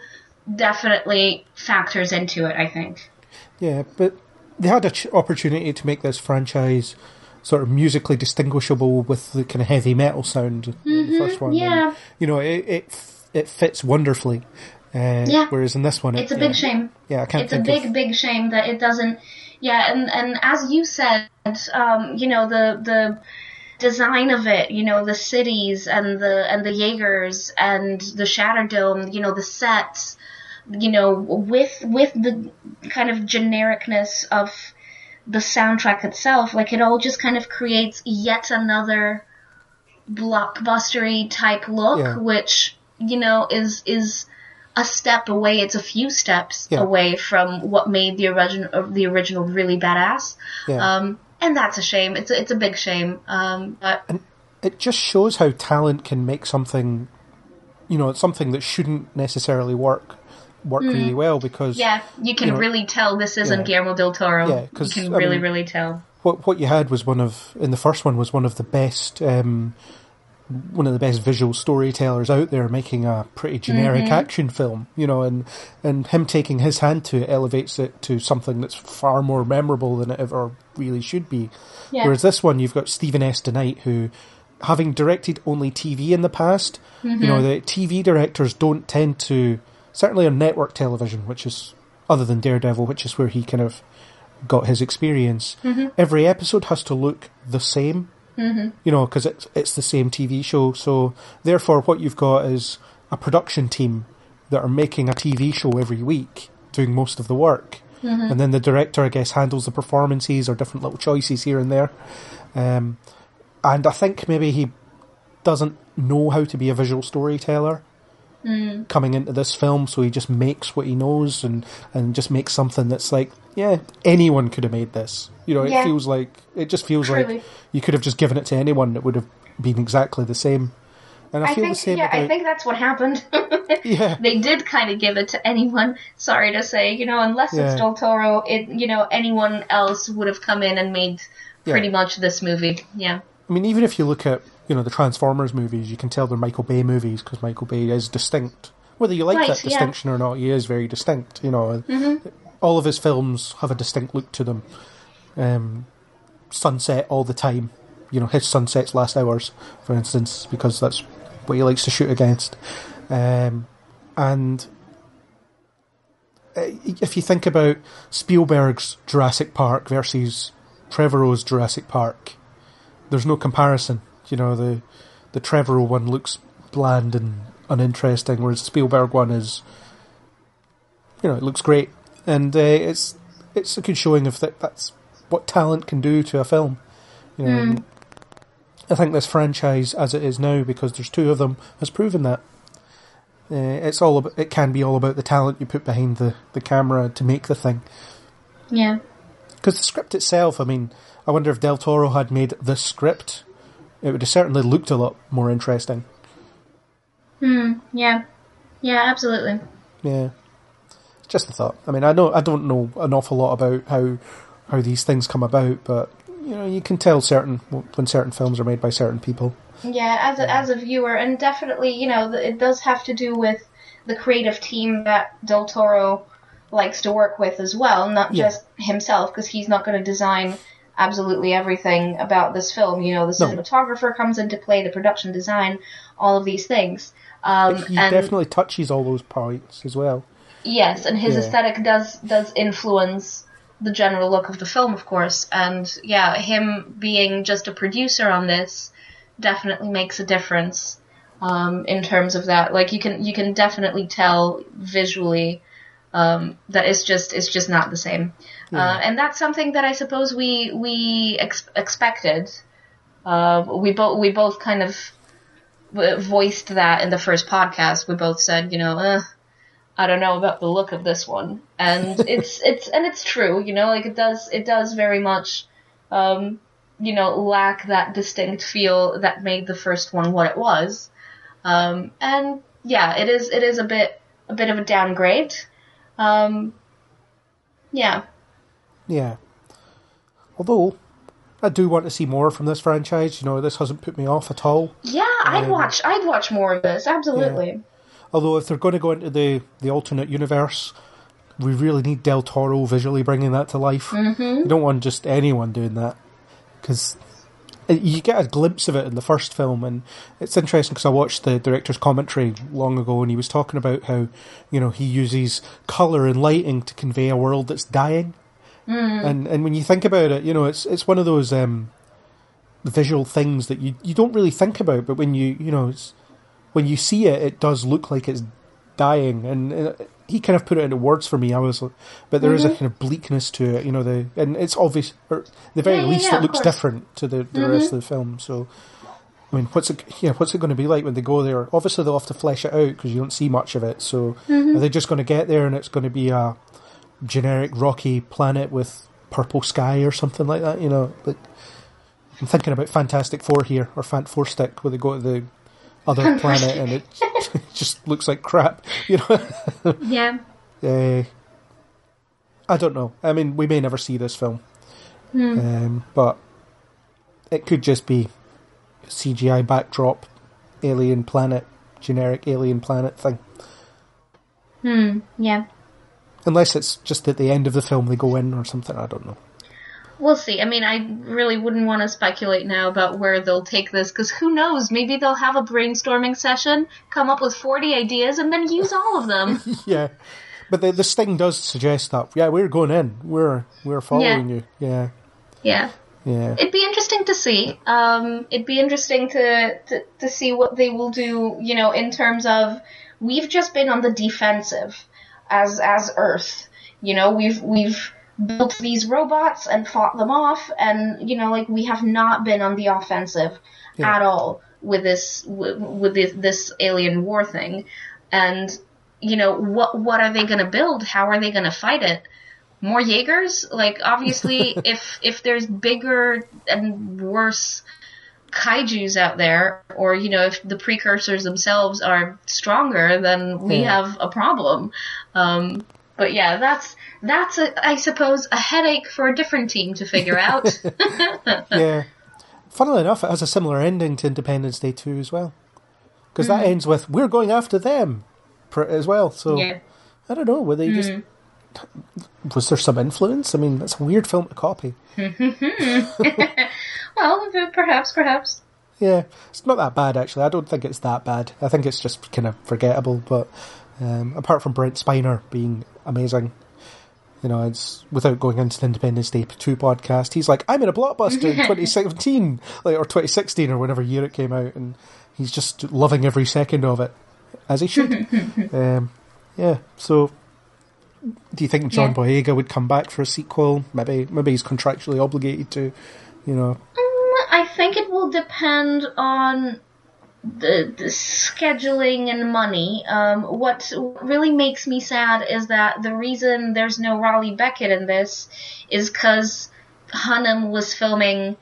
definitely factors into it. I think. Yeah, but they had an ch- opportunity to make this franchise sort of musically distinguishable with the kind of heavy metal sound in the first one. Mm-hmm. yeah. And, you know, it it, it fits wonderfully. Uh, Yeah. Whereas in this one, it, It's a yeah, big shame. Yeah, I can't It's a big, of. big shame that it doesn't. Yeah, and and as you said, um, you know the the design of it, you know the cities and the and the Jaegers and the Shatterdome, you know the sets, you know with with the kind of genericness of the soundtrack itself, like it all just kind of creates yet another blockbustery type look, Yeah. which you know is is a step away. It's a few steps Yeah. away from what made the original uh, the original really badass. Yeah. Um, and that's a shame. It's a, it's a big shame. Um, but it just shows how talent can make something, you know, something that shouldn't necessarily work work really well because Mm. yeah, you can you know, really tell this isn't yeah. Guillermo del Toro. Yeah, you 'cause, can I really mean- really tell. what what you had was one of in the first one was one of the best um, one of the best visual storytellers out there making a pretty generic Mm-hmm. action film, you know, and and him taking his hand to it elevates it to something that's far more memorable than it ever really should be. Yeah. Whereas this one, you've got Stephen S. DeKnight, who, having directed only TV in the past, you know, the TV directors don't tend to, certainly on network television, which is other than Daredevil, which is where he kind of got his experience. Every episode has to look the same, mm-hmm. you know, because it's it's the same TV show. So therefore, what you've got is a production team that are making a TV show every week, doing most of the work, and then the director, I guess, handles the performances or different little choices here and there. Um, and I think maybe he doesn't know how to be a visual storyteller Mm. coming into this film, so he just makes what he knows and, and just makes something that's like, yeah, anyone could have made this. You know, it Yeah. feels like it just feels Truly. like you could have just given it to anyone; it would have been exactly the same. And I, I feel think the same yeah, about I think that's what happened. yeah, they did kind of give it to anyone. Sorry to say, you know, unless Yeah. it's Del Toro, it you know anyone else would have come in and made pretty Yeah. much this movie. Yeah, I mean, even if you look at you know the Transformers movies, you can tell they're Michael Bay movies because Michael Bay is distinct. Whether you like Right, that yeah. distinction or not, he is very distinct. You know, all of his films have a distinct look to them. Um, sunset all the time. You know, his sunsets last hours, for instance, because that's what he likes to shoot against. Um, and uh, if you think about Spielberg's Jurassic Park versus Trevorrow's Jurassic Park, there's no comparison. You know, the the Trevorrow one looks bland and uninteresting, whereas the Spielberg one is, you know, it looks great, and uh, it's it's a good showing of that. That's what talent can do to a film. You know, and I think this franchise, as it is now, because there's two of them, has proven that. Uh, it's all about, it can be all about the talent you put behind the, the camera to make the thing. yeah, Because the script itself, I mean, I wonder if Del Toro had made the script, it would have certainly looked a lot more interesting. Hmm. yeah, yeah, absolutely. Yeah, just a thought. I mean, I know I don't know an awful lot about how how these things come about, but you know, you can tell certain when certain films are made by certain people. Yeah, as a, as a viewer, and definitely, you know, it does have to do with the creative team that Del Toro likes to work with as well, not Yeah. just himself, because he's not going to design absolutely everything about this film. You know, the No. cinematographer comes into play, the production design, all of these things. Um, He and definitely touches all those points as well. Yes, and his Yeah. aesthetic does does influence the general look of the film, of course. And yeah, him being just a producer on this definitely makes a difference um, in terms of that. Like you can you can definitely tell visually um, that it's just it's just not the same. Uh, and that's something that I suppose we we ex- expected. Uh, we both we both kind of voiced that in the first podcast. We both said, you know, uh, I don't know about the look of this one, and it's it's and it's true, you know, like it does it does very much, um, you know, lack that distinct feel that made the first one what it was, um, and yeah, it is it is a bit a bit of a downgrade, um, yeah, Yeah. Although, I do want to see more from this franchise. You know, this hasn't put me off at all. yeah, I'd Um, watch I'd watch more of this, absolutely. Although, if they're going to go into the, the alternate universe, we really need Del Toro visually bringing that to life. Mm-hmm. You don't want just anyone doing that. Because you get a glimpse of it in the first film, and it's interesting because I watched the director's commentary long ago, and he was talking about how, you know, he uses colour and lighting to convey a world that's dying. And and when you think about it, you know, it's it's one of those um, visual things that you you don't really think about, but when you you know it's when you see it, it does look like it's dying, and, uh he kind of put it into words for me. I was, but there is a mm-hmm. kind of bleakness to it, you know. The and it's obvious, or the very Yeah, least, yeah, it looks course. different to the, the rest mm-hmm. of the film. So, I mean, what's it? Yeah, what's it going to be like when they go there? Obviously, they'll have to flesh it out because you don't see much of it. So, mm-hmm. are they just going to get there and it's going to be a generic rocky planet with purple sky or something like that? You know, like I'm thinking about Fantastic Four here or Fant Four Stick, where they go to the other planet and it just looks like crap. You know. Yeah. Uh, I don't know. I mean, we may never see this film, um, but it could just be CGI backdrop, alien planet, generic alien planet thing. Hmm. Yeah. Unless it's just at the end of the film they go in or something. I don't know. We'll see. I mean, I really wouldn't want to speculate now about where they'll take this because who knows? Maybe they'll have a brainstorming session, come up with 40 ideas, and then use all of them. Yeah, but the the sting does suggest that. Yeah, we're going in. We're we're following you. Yeah, yeah. yeah. It'd be interesting to see. Um, it'd be interesting to, to, to see what they will do, you know, in terms of we've just been on the defensive as as Earth. You know, we've we've built these robots and fought them off, and you know, like we have not been on the offensive Yeah. at all with this with, with this, this alien war thing. And you know, what what are they going to build? How are they going to fight it? More Jaegers? Like obviously, if if there's bigger and worse kaiju's out there, or you know, if the precursors themselves are stronger, then we Yeah. have a problem. Um, but yeah, that's that's a, I suppose a headache for a different team to figure out. yeah. Funnily enough, it has a similar ending to Independence Day 2 as well. Because that ends with, we're going after them as well. So, yeah. I don't know, were they just. Was there some influence? I mean, it's a weird film to copy. Well, perhaps, perhaps. Yeah, it's not that bad actually. I don't think it's that bad. I think it's just kind of forgettable. But um, apart from Brent Spiner being amazing, you know, it's without going into the Independence Day two podcast. He's like, I'm in a blockbuster in 2017, like or 2016 or whenever year it came out, and he's just loving every second of it, as he should. um, yeah. So, do you think John Yeah. Boyega would come back for a sequel? Maybe, maybe he's contractually obligated to. You know, I think it will depend on the, the scheduling and money. Um, what really makes me sad is that the reason there's no Raleigh Beckett in this is because Hunnam was filming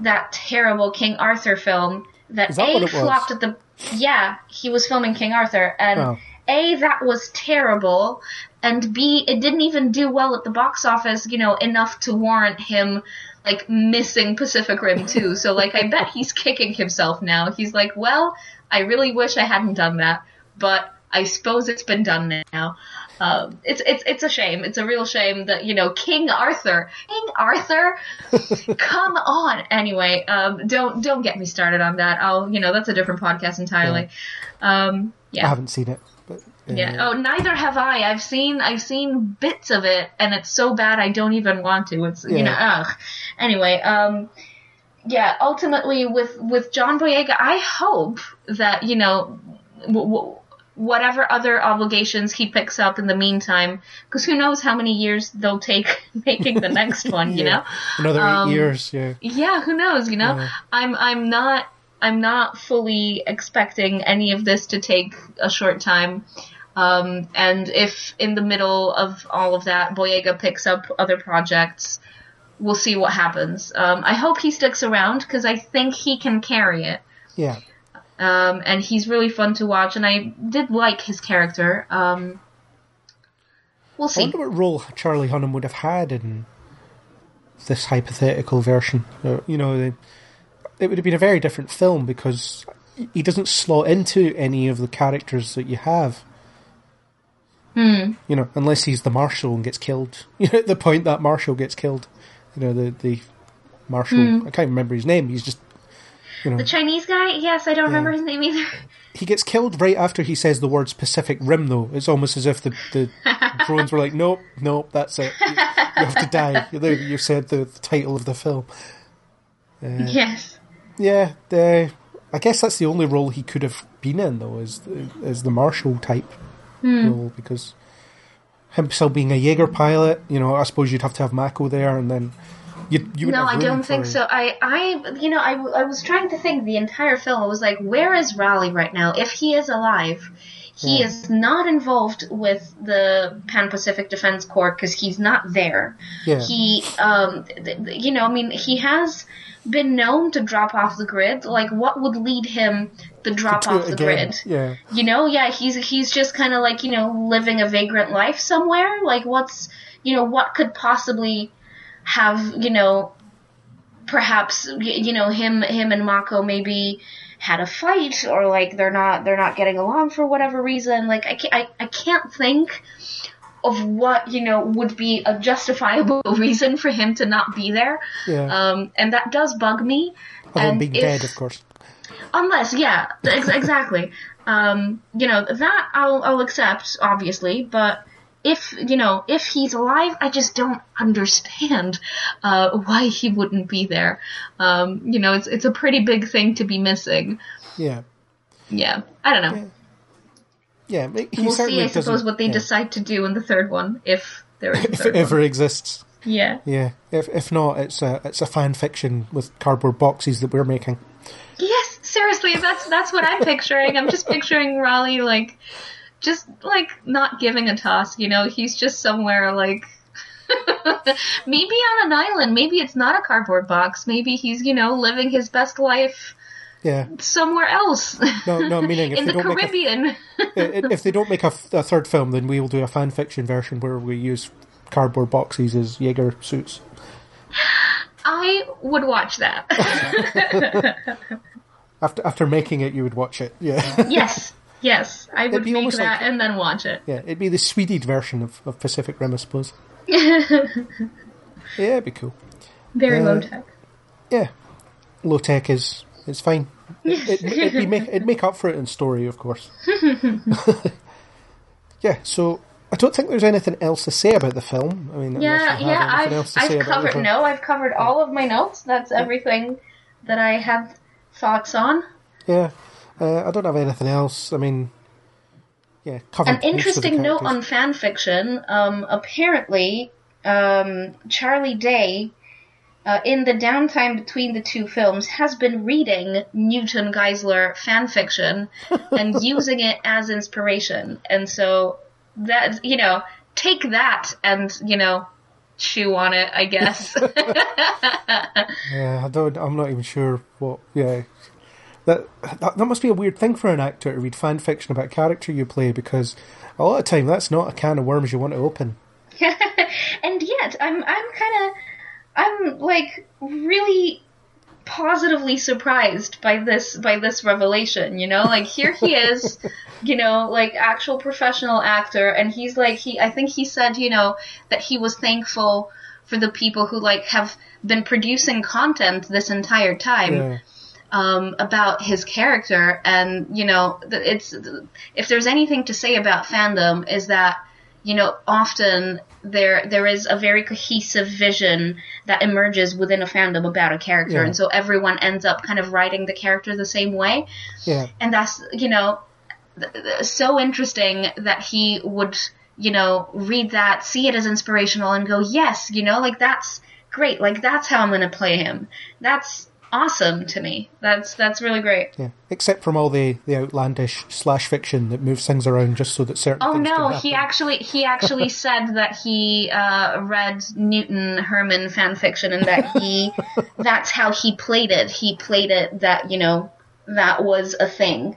that terrible King Arthur film that, that A it was? flopped at the. Yeah, he was filming King Arthur, and Oh. A, that was terrible, and B, it didn't even do well at the box office, you know, enough to warrant him, like, missing Pacific Rim 2. So, like, I bet he's kicking himself now. He's like, well, I really wish I hadn't done that, but I suppose it's been done now. Um, it's it's it's a shame. It's a real shame that you know King Arthur, King Arthur, come on. Anyway, um, don't don't get me started on that. I'll you know that's a different podcast entirely. Um, I haven't seen it, Yeah. Oh, neither have I. I've seen I've seen bits of it, and it's so bad I don't even want to. It's you know, ugh. Anyway, um, yeah. Ultimately, with with John Boyega, I hope that you know, w- w- whatever other obligations he picks up in the meantime, because who knows how many years they'll take making the next one. You know. another eight Um, years. Yeah, Yeah, who knows, you know? Yeah. I'm I'm not I'm not fully expecting any of this to take a short time. Um, and if in the middle of all of that Boyega picks up other projects, we'll see what happens. Um, I hope he sticks around because I think he can carry it. yeah. Um, and he's really fun to watch, and I did like his character. Um, we'll I see. wonder what role Charlie Hunnam would have had in this hypothetical version. Uh, You know, it would have been a very different film because he doesn't slot into any of the characters that you have. Hmm. You know, unless he's the marshal and gets killed. You know, at the point that marshal gets killed, you know, the the marshal. Hmm. I can't remember his name. He's just you know, The Chinese guy? Yes, I don't remember his name either. he gets killed right after he says the words Pacific Rim. Though it's almost as if the the drones were like, nope, nope, that's it. You, you have to die. You, said the, the title of the film. yes. Yeah, the, I guess that's the only role he could have been in, though, is is the marshal type role because him still being a Jaeger pilot, you know, I suppose you'd have to have Mako there, and then You, you No, I don't think so. I, I, you know, I, I was trying to think the entire film. I was like, where is Raleigh right now? If he is alive, he Yeah. is not involved with the Pan Pacific Defense Corps because he's not there. Yeah. He, um, you know, I mean, he has been known to drop off the grid. Like, what would lead him to drop off the grid? Yeah. You know, yeah, he's he's just kind of like you know living a vagrant life somewhere. Like, what's you know what could possibly have you know perhaps you know him him and Mako maybe had a fight or like they're not they're not getting along for whatever reason. Like I can't I, I can't think of what you know would be a justifiable reason for him to not be there. Yeah. Um, and that does bug me. Other and being if- dead, of course. Unless, yeah, ex- exactly. um, you know that I'll I'll accept, obviously, but if you know if he's alive, I just don't understand uh, why he wouldn't be there. Um, you know, it's it's a pretty big thing to be missing. Yeah. Yeah, I don't know. Yeah. He we'll see, I suppose, what they yeah. decide to do in the third one, if there is a If it ever one. exists. Yeah. Yeah. If if not, it's a it's a fan fiction with cardboard boxes that we're making. Yes, seriously, that's that's what I'm picturing. I'm just picturing Raleigh like just like not giving a toss, you know, he's just somewhere like maybe on an island, maybe it's not a cardboard box, maybe he's, you know, living his best life Yeah. somewhere else. No, no, meaning if in they the don't make a Caribbean. if they don't make a, a third film, then we will do a fan fiction version where we use cardboard boxes as Jaeger suits. I would watch that. After after making it, you would watch it. Yeah, yes. Yes, I would make that like- and then watch it. yeah. It'd be the Swedish version of, of Pacific Rim, I suppose. yeah, it'd be cool. Very Uh, low tech. Yeah, low tech is is fine. It, be make, it'd make up for it in story, of course. yeah, so I don't think there's anything else to say about the film. I mean, Yeah, yeah, I've, else to say I've covered, no, I've covered all of my notes. That's everything that I have thoughts on. Yeah, uh, I don't have anything else. I mean, yeah, covered An most of the interesting note on fan fiction, um, apparently, um, Charlie Day, uh, in the downtime between the two films, has been reading Newton Geiszler fan fiction and using it as inspiration. And so, that, you know, take that and, you know, chew on it, I guess. Yeah, I don't. I'm not even sure what. Yeah, that, that that must be a weird thing for an actor to read fan fiction about a character you play because a lot of time that's not a can of worms you want to open. and yet I'm I'm kind of I'm like really positively surprised by this by this revelation you know? Like here he is you know like actual professional actor and he's like he I think he said you know that he was thankful for the people who like have been producing content this entire time Yeah, um, about his character, and you know, it's if there's anything to say about fandom is that you know often there there is a very cohesive vision that emerges within a fandom about a character, Yeah. and so everyone ends up kind of writing the character the same way, yeah, and that's you know th- th- so interesting that he would you know read that, see it as inspirational, and go yes, you know, like that's great, like that's how I'm going to play him. That's awesome to me. That's that's really great. yeah. Except from all the the outlandish slash fiction that moves things around just so that certain. Oh no, he actually he actually said that he uh, read Newton Hermann fan fiction and that he that's how he played it. He played it that you know that was a thing.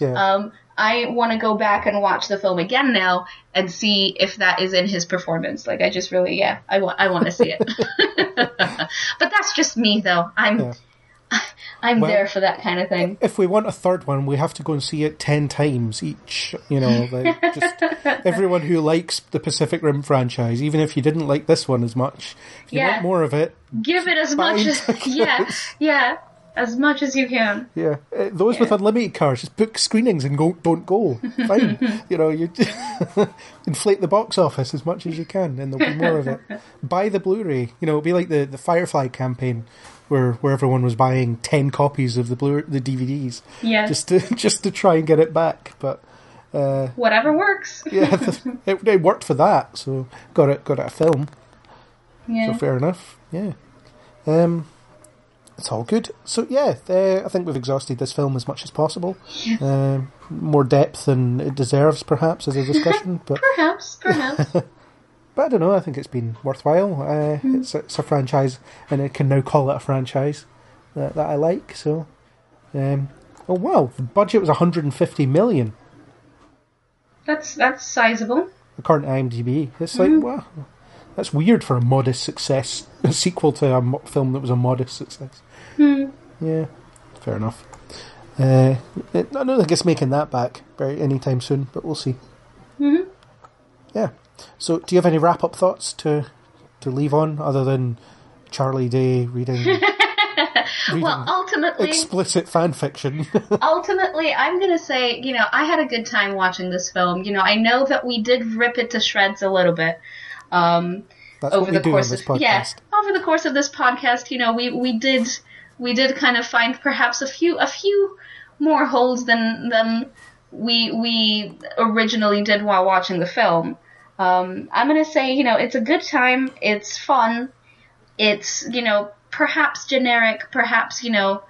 Yeah. Um, I want to go back and watch the film again now and see if that is in his performance. Like I just really yeah, I want I want to see it. but that's just me though. I'm Yeah. I'm Well- there for that kind of thing. if we want a third one, we have to go and see it ten times each. You know, like just everyone who likes the Pacific Rim franchise, even if you didn't like this one as much, if you Yeah. want more of it, Give it as much as yeah yeah as much as you can. yeah. Uh, those with unlimited cars, just book screenings and go. Don't go. Fine. you know, you inflate the box office as much as you can, and there'll be more of it. Buy the Blu-ray. You know, it'll be like the the Firefly campaign. Where, where everyone was buying ten copies of the blue the DVDs Yeah. just to just to try and get it back, but Whatever works. yeah, it, it worked for that. So got it, got it a film. Yeah. So fair enough. Yeah. Um, it's all good. So yeah, uh, I think we've exhausted this film as much as possible. Um, more depth than it deserves, perhaps, as a discussion. but Perhaps, perhaps. But I don't know. I think it's been worthwhile. Uh, it's, a, it's a franchise, and I can now call it a franchise that, that I like. So, um, oh wow, the budget was 150 million that's that's sizable. according to IMDb. It's like wow, that's weird for a modest success, a sequel to a mo- film that was a modest success. Yeah, fair enough. Uh, I don't think it's making that back very anytime soon, but we'll see. Mhm. Yeah. So, do you have any wrap up thoughts to to leave on other than Charlie Day reading, reading Well, ultimately, explicit fan fiction? ultimately, I'm gonna say, you know, I had a good time watching this film. You know, I know that we did rip it to shreds a little bit. Um, over the course this of podcast. yeah, over the course of this podcast, you know, we we did we did kind of find perhaps a few a few more holes than than we we originally did while watching the film. Um, I'm gonna say, you know, it's a good time. It's fun. It's you know perhaps generic, perhaps you know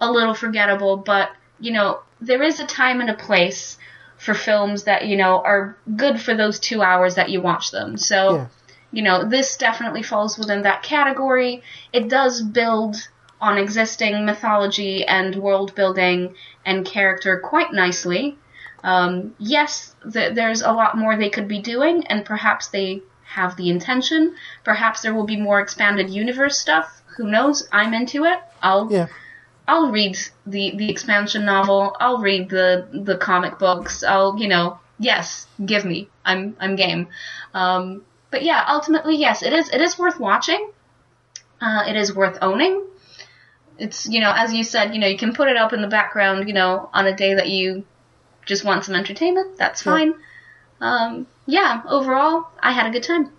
a little forgettable, but you know there is a time and a place for films that you know are good for those two hours that you watch them. So Yeah. you know, this definitely falls within that category. It does build on existing mythology and world building and character quite nicely. Um, yes, th- there's a lot more they could be doing, and perhaps they have the intention. Perhaps there will be more expanded universe stuff. Who knows? I'm into it. I'll Yeah. I'll read the the expansion novel. I'll read the the comic books. I'll you know yes, give me. I'm I'm game. Um, but yeah, ultimately yes, it is it is worth watching. Uh, it is worth owning. It's you know as you said you know you can put it up in the background you know on a day that you just want some entertainment. That's Yeah. fine. Um, yeah, overall I had a good time.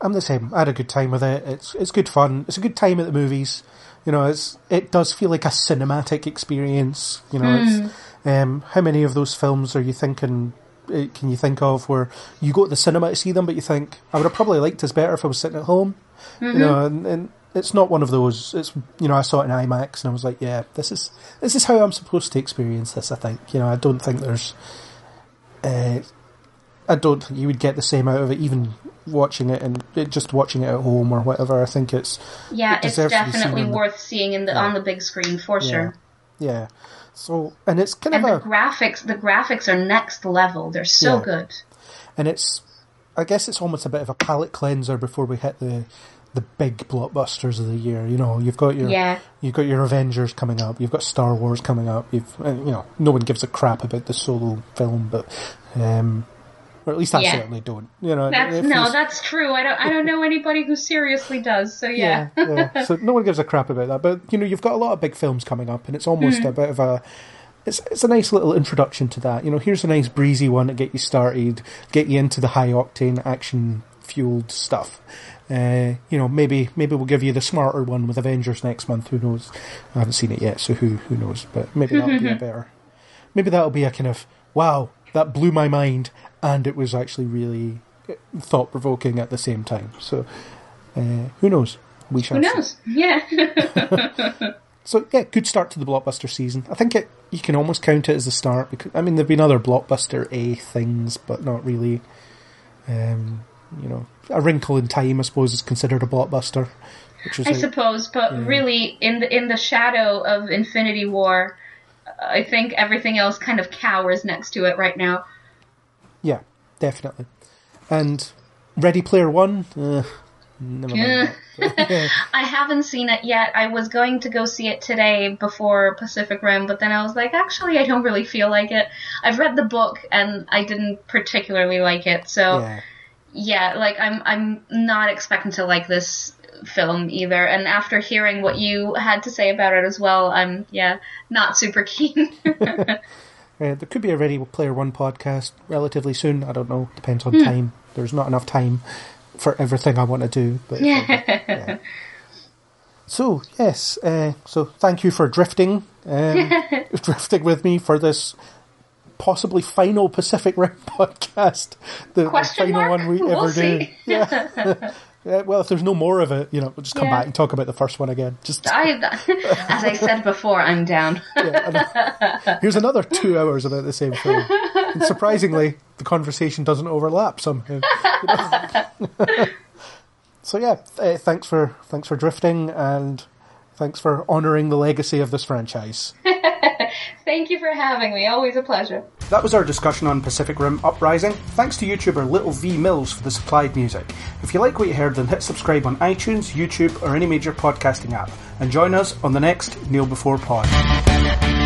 I'm the same. I had a good time with it. It's it's good fun. It's a good time at the movies. You know, it's it does feel like a cinematic experience. You know, it's um, how many of those films are you thinking? uh, Can you think of where you go to the cinema to see them, but you think I would have probably liked this better if I was sitting at home. You know, and, and it's not one of those. It's you know, I saw it in IMAX and I was like, yeah, this is this is how I'm supposed to experience this. I think you know, I don't think there's. Uh, I don't think you would get the same out of it, even watching it and uh, just watching it at home or whatever. I think it's Yeah, It it's be seen definitely the- worth seeing in the on the big screen for sure. yeah. So and it's kind And the a graphics, the graphics are next level. They're so Yeah. good. and it's I guess it's almost a bit of a palate cleanser before we hit the the big blockbusters of the year. You know, you've got your Yeah. you've got your Avengers coming up, you've got Star Wars coming up. You've uh, you know, no one gives a crap about the solo film, but um, or at least I Yeah. certainly don't. You know, That's no, that's true. I don't I don't know anybody who seriously does. So yeah. yeah, yeah. So no one gives a crap about that. But you know, you've got a lot of big films coming up, and it's almost a bit of a. It's it's a nice little introduction to that. You know, here's a nice breezy one to get you started, get you into the high octane action fueled stuff. Uh, you know, maybe maybe we'll give you the smarter one with Avengers next month. Who knows? I haven't seen it yet, so who who knows? But maybe that'll be a better. Maybe that'll be a kind of wow that blew my mind, and it was actually really thought provoking at the same time. So uh, who knows? We shall Who see. knows? Yeah. So yeah, good start to the blockbuster season. I think it you can almost count it as the start because I mean there've been other blockbuster A things, but not really. Um, you know, A Wrinkle in Time, I suppose, is considered a blockbuster, which is I like- suppose, but really in the in the shadow of Infinity War, I think everything else kind of cowers next to it right now. yeah, definitely. And Ready Player One, uh, never mind. I haven't seen it yet. I was going to go see it today before Pacific Rim, but then I was like, actually, I don't really feel like it. I've read the book and I didn't particularly like it, so yeah. Yeah, like I'm I'm not expecting to like this film either. And after hearing what you had to say about it as well, I'm yeah not super keen. Uh, there could be a Ready Player One podcast relatively soon. I don't know. Depends Hmm. on time. There's not enough time for everything I want to do. But yeah. so yes, uh, so thank you for drifting, um, drifting with me for this possibly final Pacific Rim podcast. The, the final one we We'll ever do. see. Yeah. Uh, well, if there's no more of it, you know, we'll just come Yeah. back and talk about the first one again. Just I, as I said before, I'm down. here's another two hours about the same thing. And surprisingly, the conversation doesn't overlap somehow. you know? so yeah, uh, thanks for thanks for drifting and thanks for honouring the legacy of this franchise. Thank you for having me. Always a pleasure. That was our discussion on Pacific Rim Uprising. Thanks to YouTuber Little V Mills for the supplied music. If you like what you heard, then hit subscribe on iTunes, YouTube, or any major podcasting app, and join us on the next Kneel Before Pod.